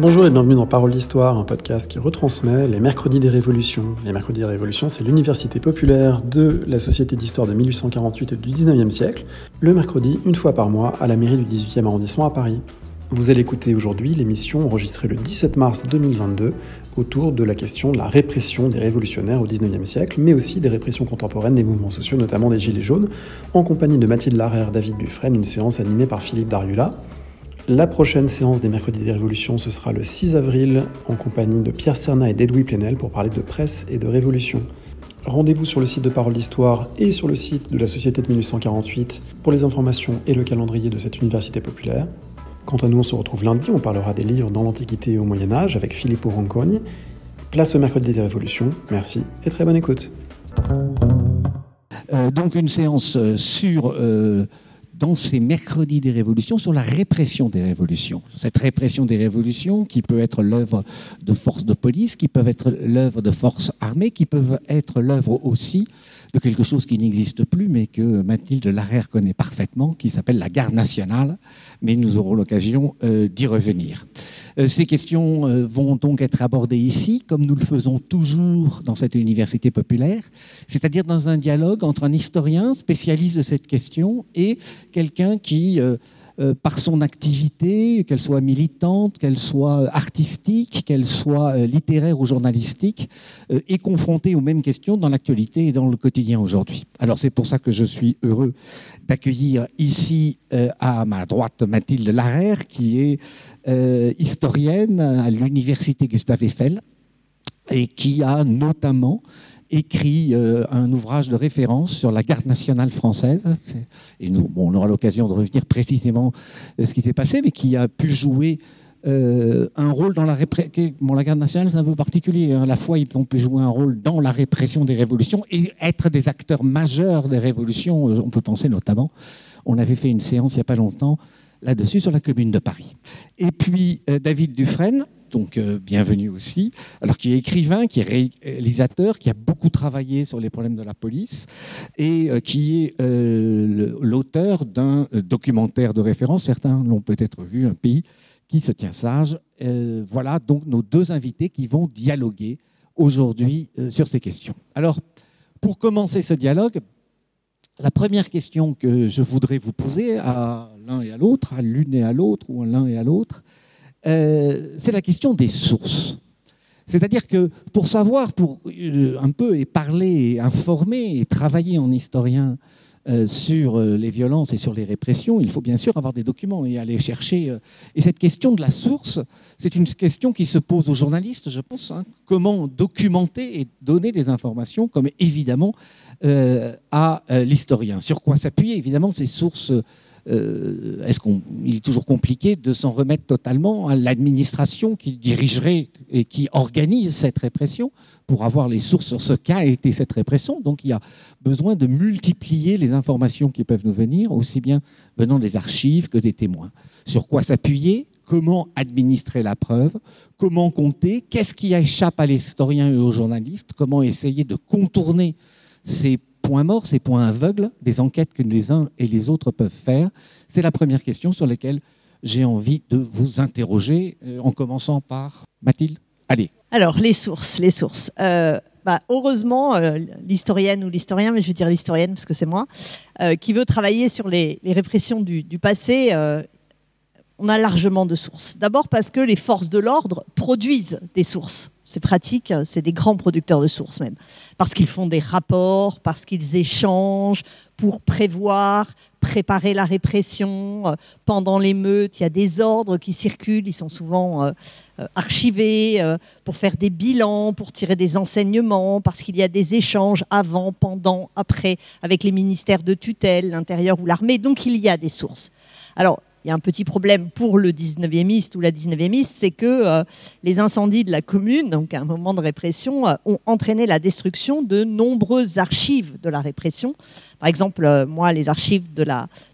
Bonjour et bienvenue dans Parole d'Histoire, un podcast qui retransmet les mercredis des révolutions. Les mercredis des révolutions, c'est l'université populaire de la Société d'Histoire de 1848 et du 19e siècle, le mercredi, une fois par mois, à la mairie du 18e arrondissement à Paris. Vous allez écouter aujourd'hui l'émission enregistrée le 17 mars 2022 autour de la question de la répression des révolutionnaires au 19e siècle, mais aussi des répressions contemporaines des mouvements sociaux, notamment des Gilets jaunes, en compagnie de Mathilde Larère, David Dufresne, une séance animée par Philippe Dariula. La prochaine séance des Mercredis des Révolutions, ce sera le 6 avril en compagnie de Pierre Serna et d'Edoui Plenel pour parler de presse et de révolution. Rendez-vous sur le site de Parole d'Histoire et sur le site de la Société de 1848 pour les informations et le calendrier de cette université populaire. Quant à nous, on se retrouve lundi, on parlera des livres dans l'Antiquité et au Moyen Âge avec Philippe Roncogne. Place au Mercredi des Révolutions, merci et très bonne écoute. Euh, donc une séance euh, sur... Euh, dans ces mercredis des révolutions sur la répression des révolutions. Cette répression des révolutions qui peut être l'œuvre de forces de police, qui peuvent être l'œuvre de forces armées, qui peuvent être l'œuvre aussi de quelque chose qui n'existe plus, mais que Mathilde Larère connaît parfaitement, qui s'appelle la garde nationale, mais nous aurons l'occasion euh, d'y revenir. Euh, ces questions euh, vont donc être abordées ici, comme nous le faisons toujours dans cette université populaire, c'est-à-dire dans un dialogue entre un historien spécialiste de cette question et quelqu'un qui euh, par son activité, qu'elle soit militante, qu'elle soit artistique, qu'elle soit euh, littéraire ou journalistique, euh, est confrontée aux mêmes questions dans l'actualité et dans le quotidien aujourd'hui. Alors c'est pour ça que je suis heureux d'accueillir ici à ma droite Mathilde Larère, qui est historienne à l'université Gustave Eiffel et qui a notamment écrit euh, un ouvrage de référence sur la garde nationale française. Et nous, bon, on aura l'occasion de revenir précisément euh, ce qui s'est passé, mais qui a pu jouer euh, un rôle dans la répression. Bon, la garde nationale, c'est un peu particulier. Hein. La fois, ils ont pu jouer un rôle dans la répression des révolutions et être des acteurs majeurs des révolutions. On peut penser notamment, on avait fait une séance il n'y a pas longtemps là-dessus sur la commune de Paris. Et puis, David Dufresne, donc euh, bienvenue aussi. Alors qui est écrivain, qui est réalisateur, qui a beaucoup travaillé sur les problèmes de la police et euh, qui est euh, l'auteur d'un documentaire de référence. Certains l'ont peut-être vu, un pays qui se tient sage. voilà donc nos deux invités qui vont dialoguer aujourd'hui sur ces questions. Alors, pour commencer ce dialogue, la première question que je voudrais vous poser à l'un et à l'autre, à l'une et à l'autre, ou à l'un et à l'autre, euh, c'est la question des sources. C'est-à-dire que pour savoir, pour euh, un peu et parler, informer et travailler en historien euh, sur les violences et sur les répressions, il faut bien sûr avoir des documents et aller chercher. Et cette question de la source, c'est une question qui se pose aux journalistes, je pense. Hein. comment documenter et donner des informations, comme évidemment à l'historien. Sur quoi s'appuyer Évidemment, ces sources euh, est-ce qu'il est toujours compliqué de s'en remettre totalement à l'administration qui dirigerait et qui organise cette répression pour avoir les sources sur ce qu'a été cette répression. Donc il y a besoin de multiplier les informations qui peuvent nous venir, aussi bien venant des archives que des témoins. Sur quoi s'appuyer Comment administrer la preuve Comment compter Qu'est-ce qui échappe à l'historien et aux journalistes Comment essayer de contourner ces points morts, ces points aveugles des enquêtes que les uns et les autres peuvent faire C'est la première question sur laquelle j'ai envie de vous interroger, euh, en commençant par Mathilde. Allez. Alors, les sources, les sources. Euh, bah, heureusement, euh, l'historienne ou l'historien, mais je vais dire l'historienne parce que c'est moi, qui veut travailler sur les, répressions du, du passé, on a largement de sources. D'abord parce que les forces de l'ordre produisent des sources c'est pratique, c'est des grands producteurs de sources même, parce qu'ils font des rapports, parce qu'ils échangent pour prévoir, préparer la répression. Pendant l'émeute, il y a des ordres qui circulent, ils sont souvent euh, euh, archivés euh, pour faire des bilans, pour tirer des enseignements, parce qu'il y a des échanges avant, pendant, après, avec les ministères de tutelle, l'intérieur ou l'armée. Donc il y a des sources. Alors, il y a un petit problème pour le 19e ou la 19e c'est que euh, les incendies de la commune, donc un moment de répression, euh, ont entraîné la destruction de nombreuses archives de la répression. Par exemple, euh, moi, les archives de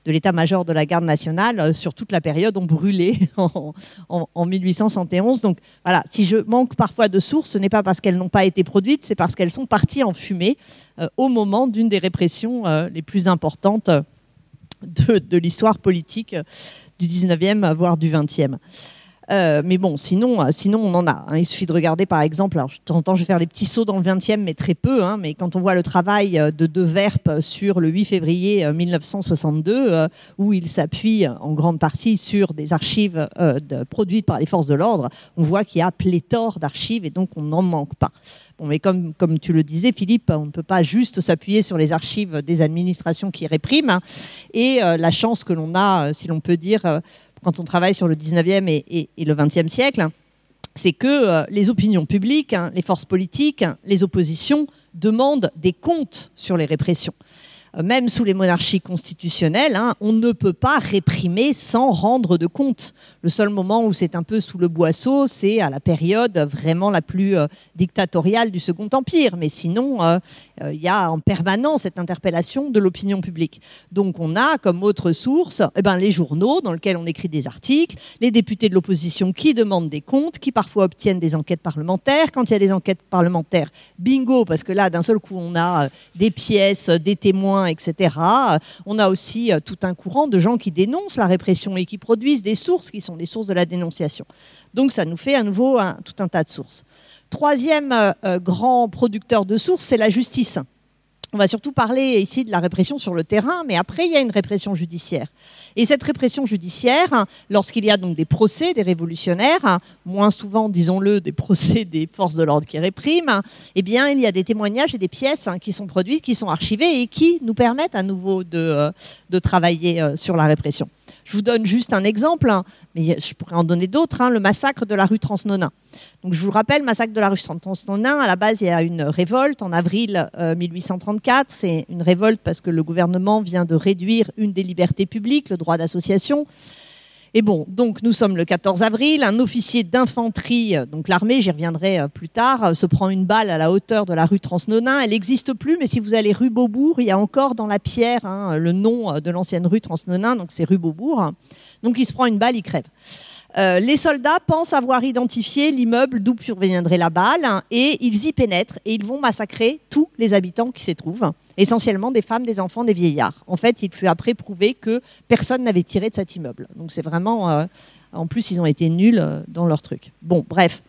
l'état-major de, la garde nationale sur toute la période ont brûlé en 1871. Donc voilà, si je manque parfois de sources, ce n'est pas parce qu'elles n'ont pas été produites, c'est parce qu'elles sont parties en fumée au moment d'une des répressions les plus importantes de, l'histoire politique du 19e, voire du 20e. Euh, mais bon, sinon, euh, sinon on en a. Hein. Il suffit de regarder par exemple, alors de temps en temps je vais faire des petits sauts dans le 20e, mais très peu, hein, mais quand on voit le travail euh, de De Verp sur le 8 février 1962, où il s'appuie en grande partie sur des archives produites par les forces de l'ordre, on voit qu'il y a pléthore d'archives et donc on n'en manque pas. Bon, mais comme, comme tu le disais, Philippe, on ne peut pas juste s'appuyer sur les archives des administrations qui répriment. Hein. et la chance que l'on a, si l'on peut dire, quand on travaille sur le 19e et, le 20e siècle, c'est que euh, les opinions publiques, hein, les forces politiques, les oppositions demandent des comptes sur les répressions. Euh, même sous les monarchies constitutionnelles, hein, on ne peut pas réprimer sans rendre de compte. Le seul moment où c'est un peu sous le boisseau, c'est à la période vraiment la plus euh, dictatoriale du Second Empire. Mais sinon, euh, il y a en permanence cette interpellation de l'opinion publique. Donc on a comme autre source eh ben, les journaux dans lesquels on écrit des articles, les députés de l'opposition qui demandent des comptes, qui parfois obtiennent des enquêtes parlementaires. Quand il y a des enquêtes parlementaires, bingo, parce que là, d'un seul coup, on a des pièces, des témoins etc. On a aussi euh, tout un courant de gens qui dénoncent la répression et qui produisent des sources qui sont des sources de la dénonciation. Donc ça nous fait à nouveau tout un tas de sources. Troisième euh, euh, grand producteur de sources, c'est la justice. On va surtout parler ici de la répression sur le terrain, mais après, il y a une répression judiciaire. Et cette répression judiciaire, lorsqu'il y a donc des procès des révolutionnaires, moins souvent, disons-le, des procès des forces de l'ordre qui répriment, eh bien, il y a des témoignages et des pièces hein, qui sont produites, qui sont archivées et qui nous permettent à nouveau de, euh, travailler euh, sur la répression. Je vous donne juste un exemple, hein, mais je pourrais en donner d'autres, hein, le massacre de la rue Transnonain. Donc, je vous rappelle, massacre de la rue Transnonain, à la base, il y a une révolte en avril 1834. Euh, C'est une révolte parce que le gouvernement vient de réduire une des libertés publiques, le droit d'association. Et bon, donc nous sommes le 14 avril, un officier d'infanterie, euh, donc l'armée, j'y reviendrai euh, plus tard, euh, se prend une balle à la hauteur de la rue Transnonain. Elle n'existe plus, mais si vous allez rue Beaubourg, il y a encore dans la pierre hein, le nom de l'ancienne rue Transnonain, donc c'est rue Beaubourg. Donc il se prend une balle, il crève. Euh, les soldats pensent avoir identifié l'immeuble d'où surviendrait la balle hein, et ils y pénètrent et ils vont massacrer tous les habitants qui s'y trouvent, essentiellement des femmes, des enfants, des vieillards. En fait, il fut après prouvé que personne n'avait tiré de cet immeuble. Donc c'est vraiment... Euh, en plus, ils ont été nuls euh, dans leur truc. Bon, bref.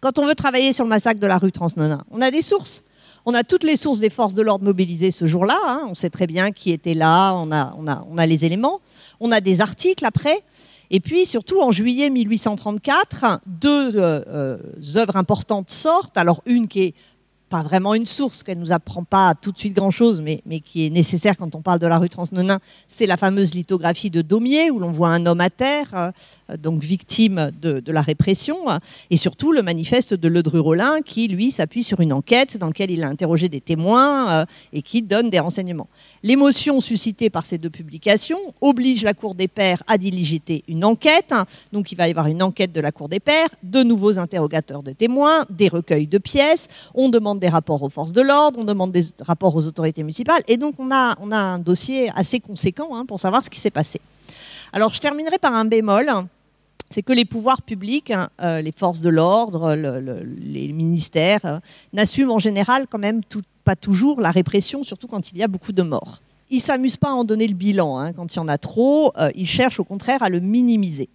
Quand on veut travailler sur le massacre de la rue Transnonain, on a des sources. On a toutes les sources des forces de l'ordre mobilisées ce jour-là. Hein. On sait très bien qui était là, on a, les éléments. On a des articles après. Et puis surtout en juillet 1834, deux euh, euh, œuvres importantes sortent. Alors une qui est pas vraiment une source, qu'elle nous apprend pas tout de suite grand-chose, mais, mais, qui est nécessaire quand on parle de la rue Transnonain, c'est la fameuse lithographie de Daumier, où l'on voit un homme à terre, euh, donc victime de, la répression, et surtout le manifeste de Ledru-Rollin, qui, lui, s'appuie sur une enquête dans laquelle il a interrogé des témoins et qui donne des renseignements. L'émotion suscitée par ces deux publications oblige la Cour des pairs à diligiter une enquête. Donc il va y avoir une enquête de la Cour des pairs, de nouveaux interrogateurs de témoins, des recueils de pièces, on demande des rapports aux forces de l'ordre, on demande des rapports aux autorités municipales. Et donc on a, un dossier assez conséquent hein, pour savoir ce qui s'est passé. Alors je terminerai par un bémol c'est que les pouvoirs publics, hein, euh, les forces de l'ordre, les ministères, euh, n'assument en général quand même pas toujours la répression, surtout quand il y a beaucoup de morts. Ils ne s'amusent pas à en donner le bilan hein, quand il y en a trop, euh, ils cherchent au contraire à le minimiser.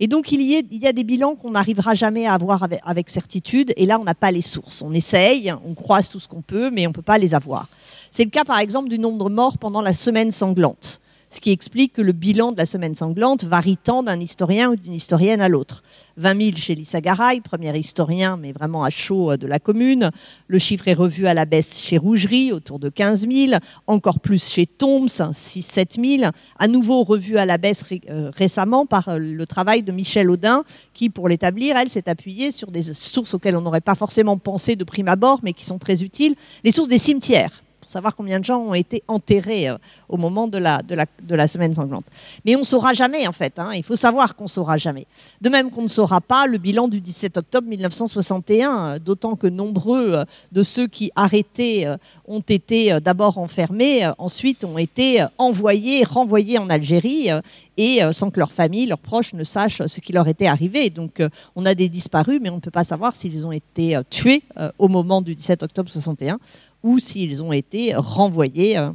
Et donc il y, a, des bilans qu'on n'arrivera jamais à avoir avec, avec, certitude, et là on n'a pas les sources. On essaye, on croise tout ce qu'on peut, mais on ne peut pas les avoir. C'est le cas par exemple du nombre de morts pendant la semaine sanglante ce qui explique que le bilan de la semaine sanglante varie tant d'un historien ou d'une historienne à l'autre. 20 000 chez Lissa Garay, premier historien, mais vraiment à chaud euh, de la commune. Le chiffre est revu à la baisse chez Rougerie, autour de 15 000. Encore plus chez Toms, 6-7 000. À nouveau revu à la baisse euh, récemment par euh, le travail de Michel Audin, qui, pour l'établir, elle s'est appuyée sur des sources auxquelles on n'aurait pas forcément pensé de prime abord, mais qui sont très utiles, les sources des cimetières pour savoir combien de gens ont été enterrés euh, au moment de la, semaine sanglante. Mais on ne saura jamais, en fait. Hein. Il faut savoir qu'on ne saura jamais. De même qu'on ne saura pas le bilan du 17 octobre 1961, euh, d'autant que nombreux euh, de ceux qui arrêtés ont été d'abord enfermés, ensuite ont été envoyés, renvoyés en Algérie et sans que leur famille, leurs proches ne sachent ce qui leur était arrivé. Donc on a des disparus, mais on ne peut pas savoir s'ils ont été tués au moment du 17 octobre 61 ou s'ils ont été renvoyés euh,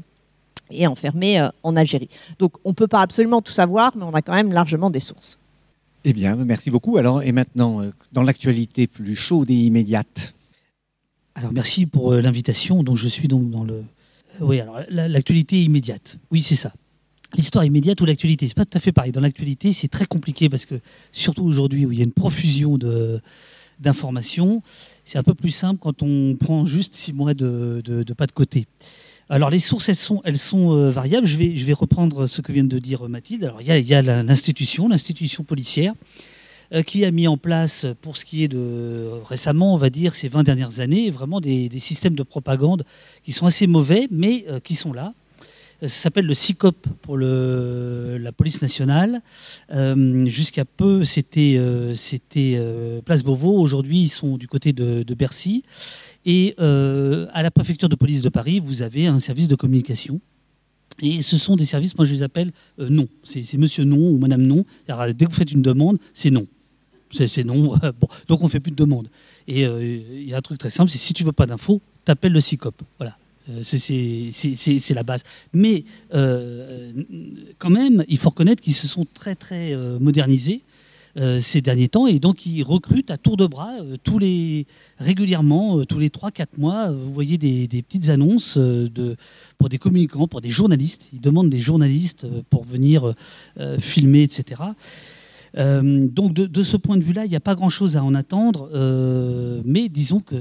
et enfermés euh, en Algérie. Donc on ne peut pas absolument tout savoir, mais on a quand même largement des sources. Eh bien, merci beaucoup. Alors, et maintenant, euh, dans l'actualité plus chaude et immédiate. Alors, merci pour l'invitation. Donc, je suis donc dans le. Oui, alors, l'actualité immédiate. Oui, c'est ça. L'histoire immédiate ou l'actualité, c'est pas tout à fait pareil. Dans l'actualité, c'est très compliqué parce que, surtout aujourd'hui où il y a une profusion d'informations, c'est un peu plus simple quand on prend juste six mois de, pas de côté. Alors les sources, elles sont, elles sont euh, variables. Je vais, je vais reprendre ce que vient de dire Mathilde. Alors il y a, l'institution, l'institution policière, euh, qui a mis en place, pour ce qui est de récemment, on va dire, ces 20 dernières années, vraiment des, systèmes de propagande qui sont assez mauvais, mais euh, qui sont là. Ça s'appelle le CICOP pour la police nationale. Jusqu'à peu, c'était c'était Place Beauvau. Aujourd'hui, ils sont du côté de, Bercy. Et euh, à la préfecture de police de Paris, vous avez un service de communication. Et ce sont des services, moi je les appelle euh, non. C'est monsieur non ou madame non. dès que vous faites une demande, c'est non. C'est non. donc on ne fait plus de demande. Et euh, il y a un truc très simple, si tu veux pas d'infos, t'appelles le CICOP. Voilà. C'est la base. Mais quand même, il faut reconnaître qu'ils se sont très très modernisés euh, ces derniers temps. Et donc, ils recrutent à tour de bras euh, tous les, régulièrement, euh, tous les 3-4 mois. vous voyez des, petites annonces de, pour des communicants, pour des journalistes. Ils demandent des journalistes pour venir filmer, etc. donc, de, ce point de vue-là, il n'y a pas grand-chose à en attendre. mais disons que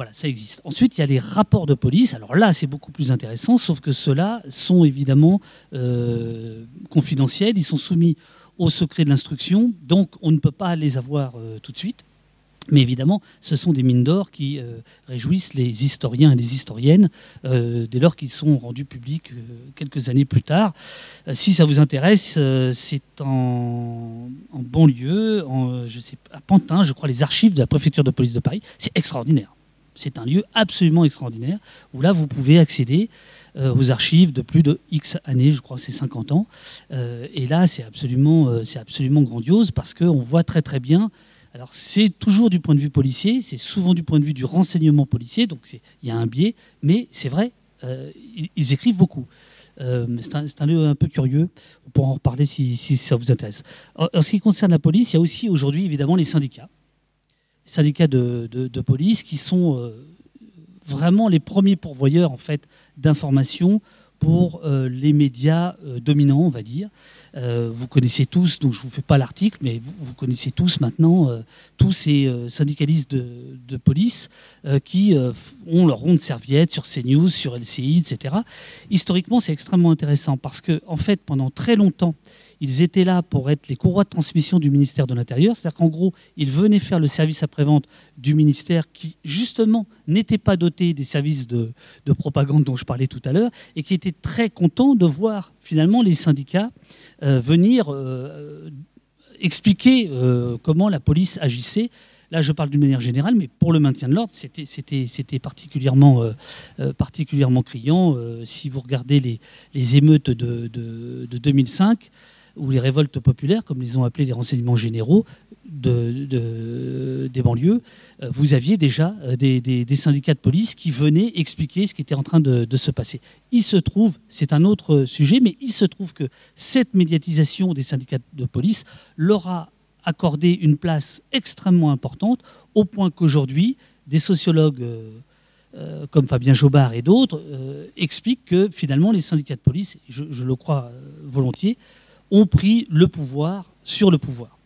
voilà, ça existe. Ensuite, il y a les rapports de police. Alors là, c'est beaucoup plus intéressant, sauf que ceux-là sont évidemment confidentiels. Ils sont soumis au secret de l'instruction, donc on ne peut pas les avoir euh, tout de suite. Mais évidemment, ce sont des mines d'or qui euh, réjouissent les historiens et les historiennes euh, dès lors qu'ils sont rendus publics quelques années plus tard. si ça vous intéresse, c'est en, banlieue, en, je sais, à Pantin, je crois, les archives de la préfecture de police de Paris. C'est extraordinaire. C'est un lieu absolument extraordinaire où là, vous pouvez accéder euh, aux archives de plus de X années, je crois c'est 50 ans. Euh, et là, c'est absolument, euh, c'est absolument grandiose parce qu'on voit très très bien. Alors c'est toujours du point de vue policier, c'est souvent du point de vue du renseignement policier, donc il y a un biais, mais c'est vrai, ils, écrivent beaucoup. c'est un, lieu un peu curieux. On pourra en reparler si, ça vous intéresse. En, ce qui concerne la police, il y a aussi aujourd'hui évidemment les syndicats. Syndicats de, police qui sont vraiment les premiers pourvoyeurs en fait d'informations pour euh, les médias euh, dominants, on va dire. Euh, vous connaissez tous, donc je ne vous fais pas l'article, mais vous, connaissez tous maintenant tous ces syndicalistes de, police qui ont leur ronde serviette sur CNews, sur LCI, etc. Historiquement, c'est extrêmement intéressant parce que, en fait, pendant très longtemps, ils étaient là pour être les courroies de transmission du ministère de l'Intérieur. C'est-à-dire qu'en gros, ils venaient faire le service après-vente du ministère qui, justement, n'était pas doté des services de, propagande dont je parlais tout à l'heure et qui était très content de voir finalement les syndicats euh, venir euh, expliquer euh, comment la police agissait Là, je parle d'une manière générale, mais pour le maintien de l'ordre, c'était particulièrement, particulièrement criant. si vous regardez les, les émeutes de, de, de 2005, ou les révoltes populaires, comme les ont appelés les renseignements généraux de, des banlieues, euh, vous aviez déjà euh, des, syndicats de police qui venaient expliquer ce qui était en train de, se passer. Il se trouve, c'est un autre sujet, mais il se trouve que cette médiatisation des syndicats de police leur a accordé une place extrêmement importante, au point qu'aujourd'hui, des sociologues... Euh, comme Fabien Jobard et d'autres, expliquent que finalement les syndicats de police, je le crois volontiers, ont pris le pouvoir sur le pouvoir.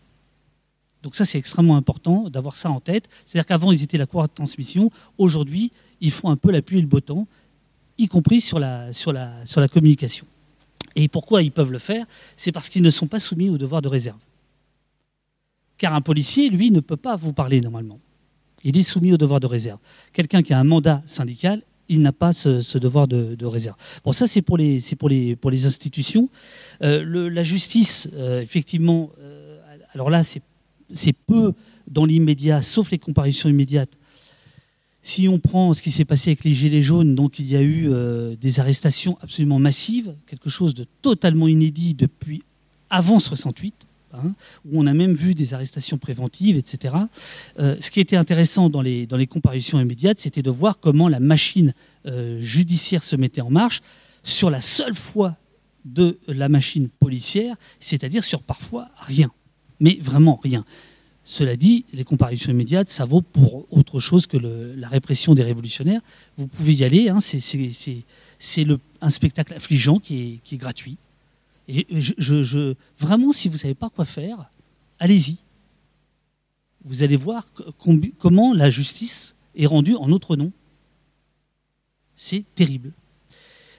Donc ça, c'est extrêmement important d'avoir ça en tête. C'est-à-dire qu'avant, ils étaient la cour de transmission. Aujourd'hui, ils font un peu l'appui et le botton, y compris sur la, sur la, sur la communication. Et pourquoi ils peuvent le faire? C'est parce qu'ils ne sont pas soumis au devoir de réserve. Car un policier, lui, ne peut pas vous parler normalement. Il est soumis au devoir de réserve. Quelqu'un qui a un mandat syndical il n'a pas ce, devoir de, réserve. Bon, ça, c'est pour les, pour, les, pour les institutions. Euh, la justice, euh, effectivement, euh, alors là, c'est peu dans l'immédiat, sauf les comparaisons immédiates. Si on prend ce qui s'est passé avec les Gilets jaunes, donc il y a eu des arrestations absolument massives, quelque chose de totalement inédit depuis avant 68. Hein, où on a même vu des arrestations préventives, etc. Euh, ce qui était intéressant dans les, comparutions immédiates, c'était de voir comment la machine euh, judiciaire se mettait en marche sur la seule foi de la machine policière, c'est-à-dire sur parfois rien. Mais vraiment rien. Cela dit, les comparutions immédiates, ça vaut pour autre chose que la répression des révolutionnaires. Vous pouvez y aller, hein, c'est un spectacle affligeant qui est, gratuit. Et je, vraiment, si vous ne savez pas quoi faire, allez-y. Vous allez voir comment la justice est rendue en notre nom. C'est terrible.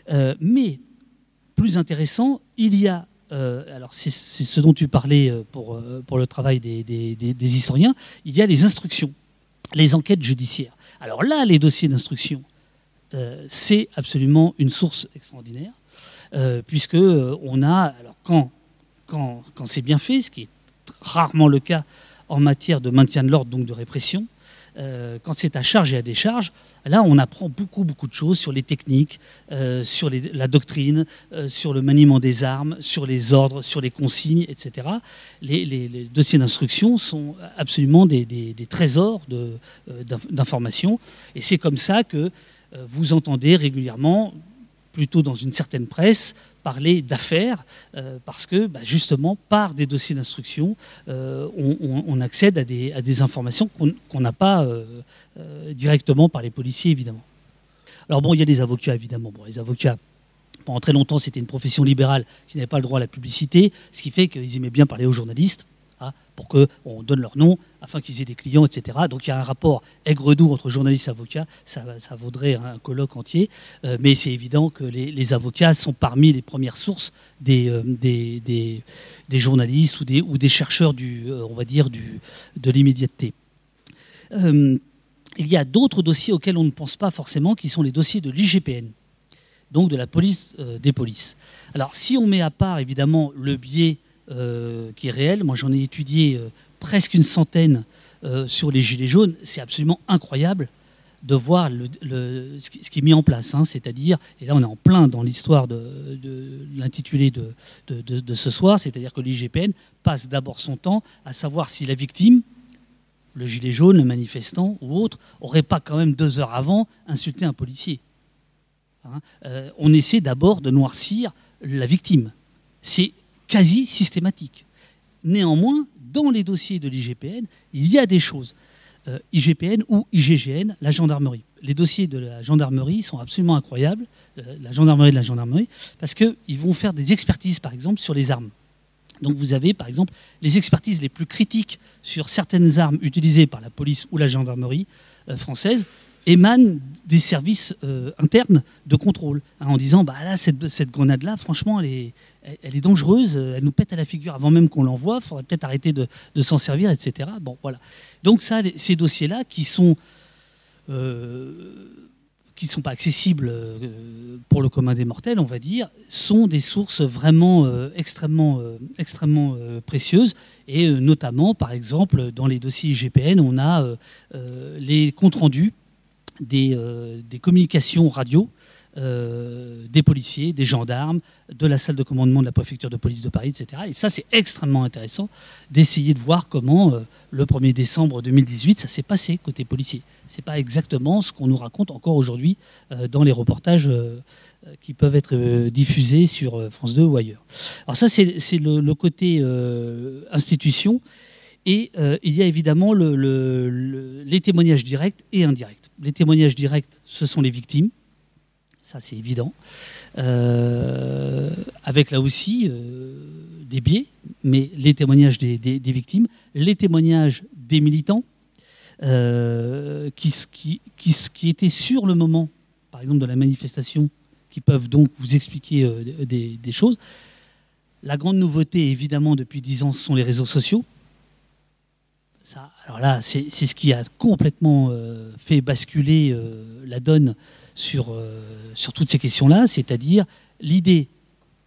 Euh, mais, plus intéressant, il y a euh, alors c'est ce dont tu parlais euh, pour, pour le travail des, des, historiens, il y a les instructions, les enquêtes judiciaires. Alors là, les dossiers d'instruction, c'est absolument une source extraordinaire, puisque on a, quand, quand, c'est bien fait, ce qui est rarement le cas en matière de maintien de l'ordre, donc de répression, euh, quand c'est à charge et à décharge, là, on apprend beaucoup, beaucoup de choses sur les techniques, euh, sur la doctrine, euh, sur le maniement des armes, sur les ordres, sur les consignes, etc. Les, dossiers d'instruction sont absolument des trésors d'informations. Et c'est comme ça que vous entendez régulièrement, plutôt dans une certaine presse, parler d'affaires, euh, parce que bah, justement, par des dossiers d'instruction, euh, on, accède à des, informations qu'on n'a pas euh, directement par les policiers, évidemment. Alors bon, il y a des avocats, évidemment. Bon, les avocats, pendant très longtemps, c'était une profession libérale qui n'avait pas le droit à la publicité, ce qui fait qu'ils aimaient bien parler aux journalistes pour qu'on donne leur nom afin qu'ils aient des clients, etc. Donc il y a un rapport aigre-doux entre journalistes et avocats, ça, vaudrait un colloque entier, euh, mais c'est évident que les, avocats sont parmi les premières sources des, euh, journalistes ou des, chercheurs euh, on va dire, de l'immédiateté. il y a d'autres dossiers auxquels on ne pense pas forcément, qui sont les dossiers de l'IGPN, donc de la police des polices. Alors si on met à part évidemment le biais euh, qui est réel. Moi, j'en ai étudié euh, presque une centaine euh, sur les gilets jaunes. C'est absolument incroyable de voir ce, qui, est mis en place. Hein. c'est-à-dire, et là on est en plein dans l'histoire de, l'intitulé de, de, ce soir, c'est-à-dire que l'IGPN passe d'abord son temps à savoir si la victime, le gilet jaune, le manifestant ou autre, aurait pas quand même deux heures avant insulté un policier. Hein. on essaie d'abord de noircir la victime. C'est quasi systématique. Néanmoins, dans les dossiers de l'IGPN, il y a des choses. Euh, IGPN ou IGGN, la gendarmerie. Les dossiers de la gendarmerie sont absolument incroyables, euh, la gendarmerie de la gendarmerie, parce qu'ils vont faire des expertises, par exemple, sur les armes. Donc vous avez, par exemple, les expertises les plus critiques sur certaines armes utilisées par la police ou la gendarmerie euh, française émanent des services internes de contrôle, hein, en disant, bah là, cette, cette grenade-là, franchement, elle est, elle est dangereuse, elle nous pète à la figure avant même qu'on l'envoie, il faudrait peut-être arrêter de, s'en servir, etc. Bon, voilà. Donc ça, ces dossiers-là qui sont euh, qui ne sont pas accessibles euh, pour le commun des mortels, on va dire, sont des sources vraiment euh, extrêmement, extrêmement précieuses. Et notamment, par exemple, dans les dossiers IGPN, on a les comptes rendus des, des communications radio euh, des policiers, des gendarmes, de la salle de commandement de la préfecture de police de Paris, etc. Et ça, c'est extrêmement intéressant d'essayer de voir comment euh, le 1er décembre 2018, ça s'est passé côté policier. Ce n'est pas exactement ce qu'on nous raconte encore aujourd'hui euh, dans les reportages qui peuvent être diffusés sur France 2 ou ailleurs. Alors ça, c'est le, côté institution. Et il y a évidemment les témoignages directs et indirects. Les témoignages directs, ce sont les victimes, ça c'est évident. Euh, avec là aussi euh, des biais, mais les témoignages des, victimes, les témoignages des militants euh, qui, étaient sur le moment, par exemple de la manifestation, qui peuvent donc vous expliquer des, choses. La grande nouveauté, évidemment, depuis dix ans, ce sont les réseaux sociaux. Alors là, c'est ce qui a complètement fait basculer la donne sur, euh, sur toutes ces questions-là, c'est-à-dire l'idée.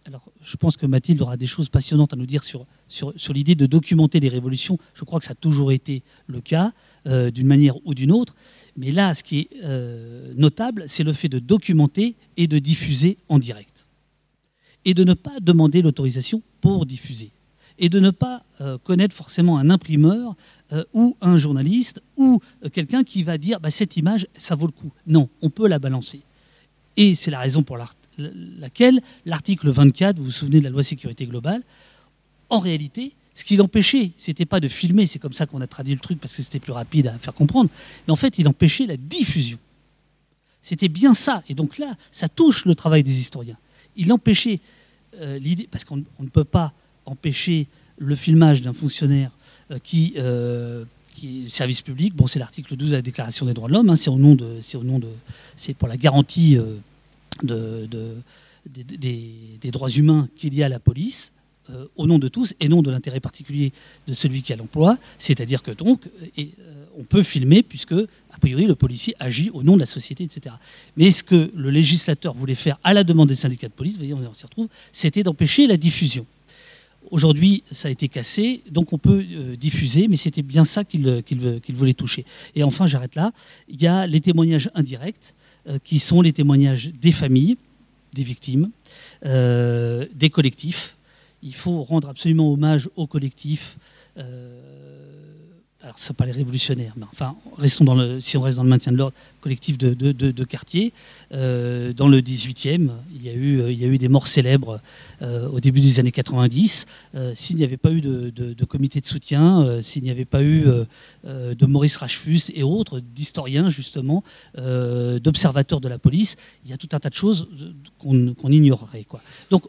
Alors, je pense que Mathilde aura des choses passionnantes à nous dire sur, sur, l'idée de documenter les révolutions. Je crois que ça a toujours été le cas, euh, d'une manière ou d'une autre. Mais là, ce qui est euh, notable, c'est le fait de documenter et de diffuser en direct. Et de ne pas demander l'autorisation pour diffuser. Et de ne pas connaître forcément un imprimeur euh, ou un journaliste ou euh, quelqu'un qui va dire bah, cette image, ça vaut le coup. Non, on peut la balancer. Et c'est la raison pour laquelle l'article 24, vous vous souvenez de la loi sécurité globale, en réalité, Ce qui l'empêchait, c'était pas de filmer, c'est comme ça qu'on a traduit le truc parce que c'était plus rapide à faire comprendre, mais en fait, il empêchait la diffusion. C'était bien ça. Et donc là, ça touche le travail des historiens. Il empêchait euh, l'idée, parce qu'on ne peut pas empêcher le filmage d'un fonctionnaire qui, euh, qui est service public. Bon, c'est l'article 12 de la Déclaration des droits de l'homme. Hein, c'est au nom de, c'est au nom de, c'est pour la garantie de, des, droits humains qu'il y a la police. au nom de tous et non de l'intérêt particulier de celui qui a l'emploi, c'est-à-dire que donc on peut filmer puisque a priori, le policier agit au nom de la société, etc. Mais ce que le législateur voulait faire à la demande des syndicats de police, vous voyez, on s'y retrouve, c'était d'empêcher la diffusion. Aujourd'hui, ça a été cassé, donc on peut euh, diffuser, mais c'était bien ça qu'il voulait toucher. Et enfin, j'arrête là, il y a les témoignages indirects, euh, qui sont les témoignages des familles, des victimes, euh, des collectifs. Il faut rendre absolument hommage aux collectifs alors ça pas les révolutionnaires, mais enfin, restons dans le, si on reste dans le maintien de l'ordre collectif de, quartier, euh, dans le 18e, il y a eu, il y a eu des morts célèbres euh, au début des années 90. Euh, s'il n'y avait pas eu de, comité de soutien, s'il n'y avait pas eu de Maurice Rachfus et autres, d'historiens justement, d'observateurs de la police, il y a tout un tas de choses qu'on ignorerait. Quoi. Donc,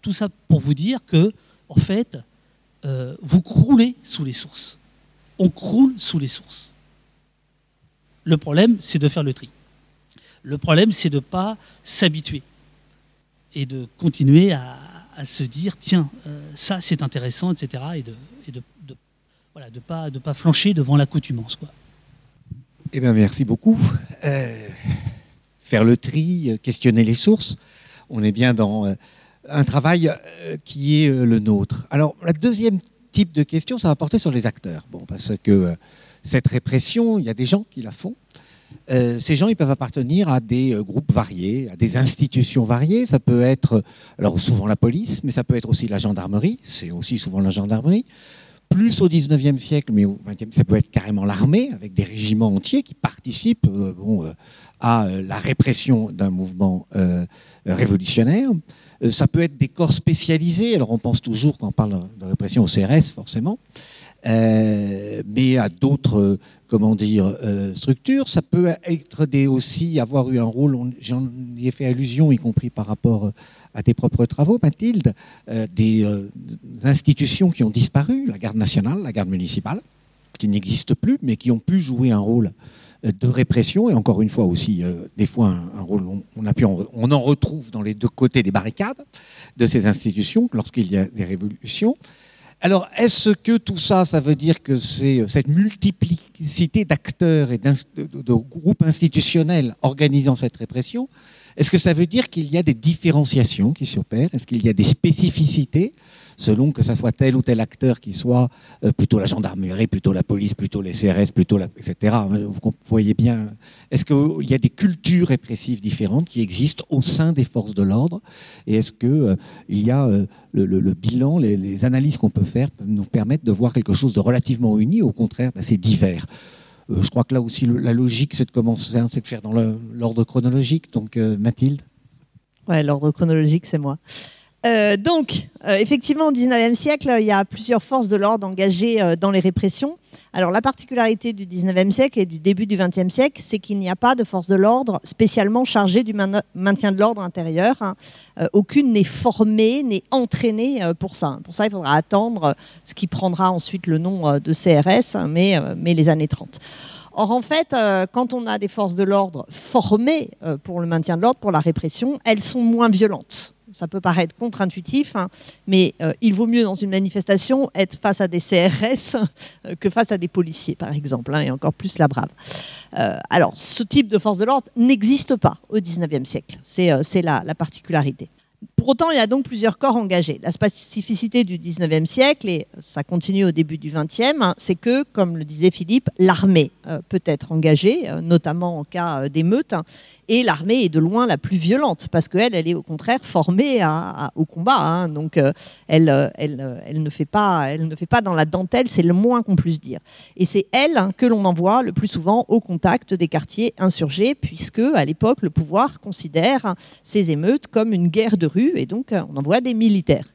tout ça pour vous dire que, en fait, vous croulez sous les sources on croule sous les sources. Le problème, c'est de faire le tri. Le problème, c'est de ne pas s'habituer et de continuer à, se dire, tiens, euh, ça c'est intéressant, etc. Et de ne voilà, de pas, de pas flancher devant l'accoutumance. Quoi. Eh bien, merci beaucoup. Euh, faire le tri, questionner les sources, on est bien dans euh, un travail qui est le nôtre. Alors, la deuxième type de question, ça va porter sur les acteurs. Parce que euh, cette répression, il y a des gens qui la font. Euh, ces gens, ils peuvent appartenir à des euh, groupes variés, à des institutions variées. Ça peut être, alors souvent la police, mais ça peut être aussi la gendarmerie. C'est aussi souvent la gendarmerie. Plus au 19e siècle, mais au 20e, ça peut être carrément l'armée, avec des régiments entiers qui participent à la répression d'un mouvement révolutionnaire. Euh, ça peut être des corps spécialisés. Alors on pense toujours, quand on parle de répression, au CRS forcément, euh, mais à d'autres, comment dire, euh, structures. Ça peut être des, aussi avoir eu un rôle. J'en ai fait allusion, y compris par rapport à tes propres travaux, Mathilde, des institutions qui ont disparu, la garde nationale, la garde municipale, qui n'existent plus, mais qui ont pu jouer un rôle de répression et encore une fois aussi euh, des fois un, rôle on, en retrouve dans les deux côtés des barricades de ces institutions lorsqu'il y a des révolutions. Alors est-ce que tout ça, ça veut dire que c'est euh, cette multiplicité d'acteurs et de groupes institutionnels organisant cette répression Est-ce que ça veut dire qu'il y a des différenciations qui s'opèrent? Est-ce qu'il y a des spécificités selon que ce soit tel ou tel acteur qui soit euh, plutôt la gendarmerie, plutôt la police, plutôt les CRS, plutôt etc. Vous voyez bien. Est-ce qu'il y a des cultures répressives différentes qui existent au sein des forces de l'ordre? Et est-ce qu'il euh, il y a euh, le, bilan, les, analyses qu'on peut faire nous permettre de voir quelque chose de relativement uni, au contraire d'assez divers? Je crois que là aussi, la logique, c'est de commencer, hein, c'est de faire dans l'ordre chronologique. Donc, Mathilde? Ouais, l'ordre chronologique, c'est moi. Euh, donc, euh, effectivement, au XIXe siècle, il y a plusieurs forces de l'ordre engagées euh, dans les répressions. Alors, la particularité du XIXe siècle et du début du XXe siècle, c'est qu'il n'y a pas de force de l'ordre spécialement chargée du maintien de l'ordre intérieur. Hein. aucune n'est formée, n'est entraînée pour ça. Pour ça, il faudra attendre ce qui prendra ensuite le nom de CRS, hein, mais, mais les années 30. Or, en fait, quand on a des forces de l'ordre formées pour le maintien de l'ordre, pour la répression, elles sont moins violentes ça peut paraître contre-intuitif, hein, mais euh, il vaut mieux dans une manifestation être face à des CRS euh, que face à des policiers, par exemple, hein, et encore plus la brave. Euh, alors, ce type de force de l'ordre n'existe pas au XIXe siècle. C'est la, la particularité. Pour autant, il y a donc plusieurs corps engagés. La spécificité du 19e siècle, et ça continue au début du 20e, hein, c'est que, comme le disait Philippe, l'armée peut être engagée, notamment en cas d'émeute, et l'armée est de loin la plus violente parce qu'elle, elle est au contraire formée au combat. Hein. donc euh, elle, euh, elle, euh, elle, ne fait pas, elle ne fait pas dans la dentelle, c'est le moins qu'on puisse dire. Et c'est elle que l'on envoie le plus souvent au contact des quartiers insurgés, puisque à l'époque le pouvoir considère ces émeutes comme une guerre de rue et donc on envoie des militaires.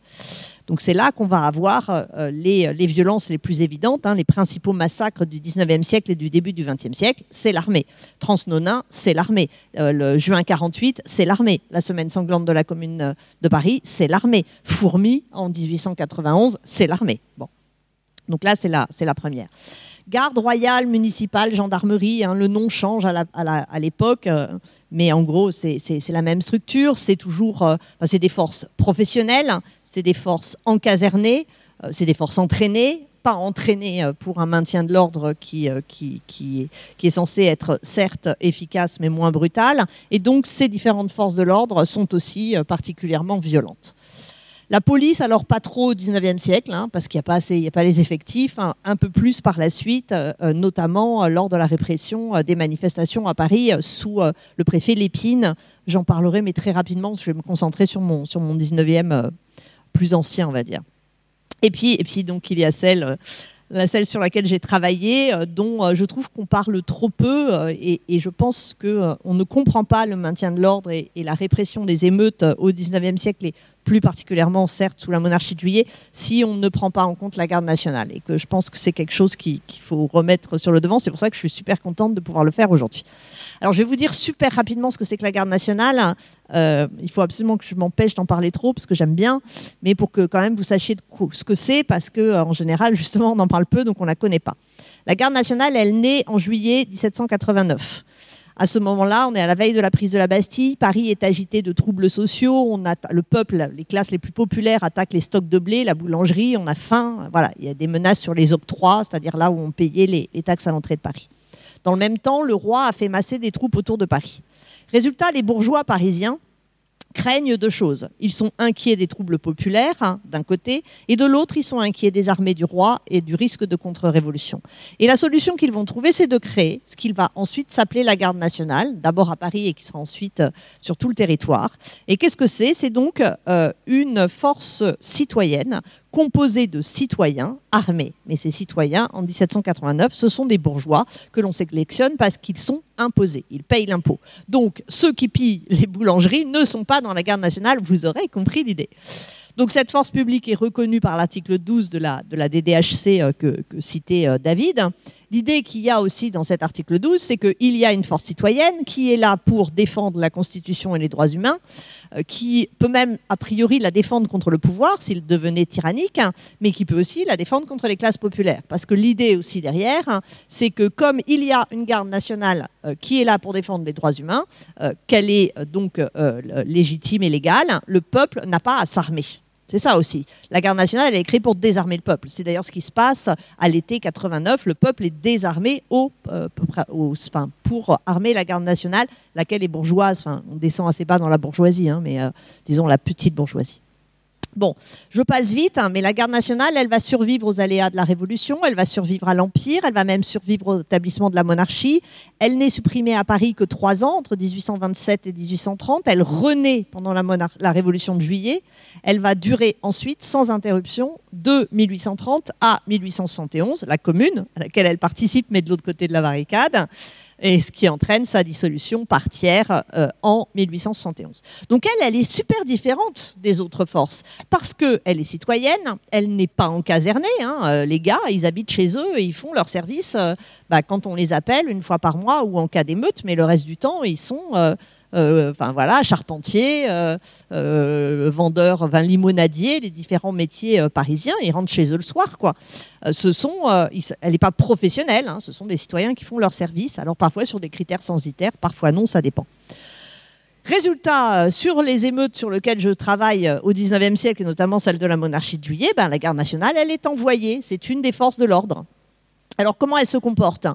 Donc c'est là qu'on va avoir les, les, violences les plus évidentes, hein, les principaux massacres du 19e siècle et du début du 20e siècle, c'est l'armée. Transnonain, c'est l'armée. le juin 48, c'est l'armée. La semaine sanglante de la Commune de Paris, c'est l'armée. Fourmi, en 1891, c'est l'armée. Bon. Donc là, c'est la, la première. Garde royale, municipale, gendarmerie, hein, le nom change à l'époque, euh, mais en gros, c'est la même structure. C'est toujours euh, c'est des forces professionnelles, c'est des forces encasernées, euh, c'est des forces entraînées, pas entraînées pour un maintien de l'ordre qui, qui, est censé être certes efficace, mais moins brutal. Et donc, ces différentes forces de l'ordre sont aussi particulièrement violentes. La police, alors pas trop au 19e siècle, hein, parce qu'il n'y a, pas a pas les effectifs, hein, un peu plus par la suite, euh, euh, notamment euh, lors de la répression des manifestations à Paris sous le préfet Lépine. J'en parlerai, mais très rapidement, je vais me concentrer sur mon, sur mon 19e plus ancien, on va dire. Et puis, et puis donc, il y a celle la celle sur laquelle j'ai travaillé, dont je trouve qu'on parle trop peu et, je pense qu'on on ne comprend pas le maintien de l'ordre et, la répression des émeutes au 19e siècle plus particulièrement certes sous la monarchie de juillet, si on ne prend pas en compte la garde nationale. Et que je pense que c'est quelque chose qu'il faut remettre sur le devant. C'est pour ça que je suis super contente de pouvoir le faire aujourd'hui. Alors je vais vous dire super rapidement ce que c'est que la garde nationale. Euh, il faut absolument que je m'empêche d'en parler trop parce que j'aime bien, mais pour que quand même vous sachiez ce que c'est, parce que euh, en général justement on en parle peu, donc on la connaît pas. La garde nationale, elle naît en juillet 1789. À ce moment-là, on est à la veille de la prise de la Bastille. Paris est agité de troubles sociaux. On a, le peuple, les classes les plus populaires attaquent les stocks de blé, la boulangerie. On a faim. Voilà, il y a des menaces sur les octrois, c'est-à-dire là où on payait les, les taxes à l'entrée de Paris. Dans le même temps, le roi a fait masser des troupes autour de Paris. Résultat, les bourgeois parisiens craignent deux choses. Ils sont inquiets des troubles populaires, hein, d'un côté, et de l'autre, ils sont inquiets des armées du roi et du risque de contre-révolution. Et la solution qu'ils vont trouver, c'est de créer ce qu'il va ensuite s'appeler la garde nationale, d'abord à Paris et qui sera ensuite euh, sur tout le territoire. Et qu'est-ce que c'est? C'est donc euh, une force citoyenne composé de citoyens armés. Mais ces citoyens, en 1789, ce sont des bourgeois que l'on sélectionne parce qu'ils sont imposés, ils payent l'impôt. Donc ceux qui pillent les boulangeries ne sont pas dans la garde nationale, vous aurez compris l'idée. Donc cette force publique est reconnue par l'article 12 de la, de la DDHC euh, que, citait euh, David. L'idée qu'il y a aussi dans cet article 12, c'est qu'il y a une force citoyenne qui est là pour défendre la Constitution et les droits humains, euh, qui peut même, a priori, la défendre contre le pouvoir s'il devenait tyrannique, hein, mais qui peut aussi la défendre contre les classes populaires. Parce que l'idée aussi derrière, hein, c'est que comme il y a une garde nationale euh, qui est là pour défendre les droits humains, euh, qu'elle est donc légitime et légale, le peuple n'a pas à s'armer. C'est ça aussi. La garde nationale, elle est créée pour désarmer le peuple. C'est d'ailleurs ce qui se passe à l'été 89. Le peuple est désarmé au, euh, pour armer la garde nationale, laquelle est bourgeoise. Enfin, on descend assez bas dans la bourgeoisie, hein, mais euh, disons la petite bourgeoisie. Bon, je passe vite, hein, mais la garde nationale, elle va survivre aux aléas de la Révolution, elle va survivre à l'Empire, elle va même survivre au établissement de la monarchie. Elle n'est supprimée à Paris que trois ans, entre 1827 et 1830. Elle renaît pendant la, la Révolution de Juillet. Elle va durer ensuite, sans interruption, de 1830 à 1871, la commune, à laquelle elle participe, mais de l'autre côté de la barricade et ce qui entraîne sa dissolution par tiers euh, en 1871. Donc elle, elle est super différente des autres forces parce qu'elle est citoyenne, elle n'est pas encasernée. Hein, euh, les gars, ils habitent chez eux et ils font leur service euh, bah, quand on les appelle une fois par mois ou en cas d'émeute, mais le reste du temps, ils sont enfin voilà, charpentier, euh, euh, vendeur, vin limonadier, les différents métiers parisiens, ils rentrent chez eux le soir, quoi. ce sont, elle n'est pas professionnelle, hein, ce sont des citoyens qui font leur service, alors parfois sur des critères censitaires, parfois non, ça dépend. Résultat, sur les émeutes sur lesquelles je travaille au 19e siècle, et notamment celle de la monarchie de juillet, ben, la garde nationale, elle est envoyée. C'est une des forces de l'ordre. Alors comment elle se comporte?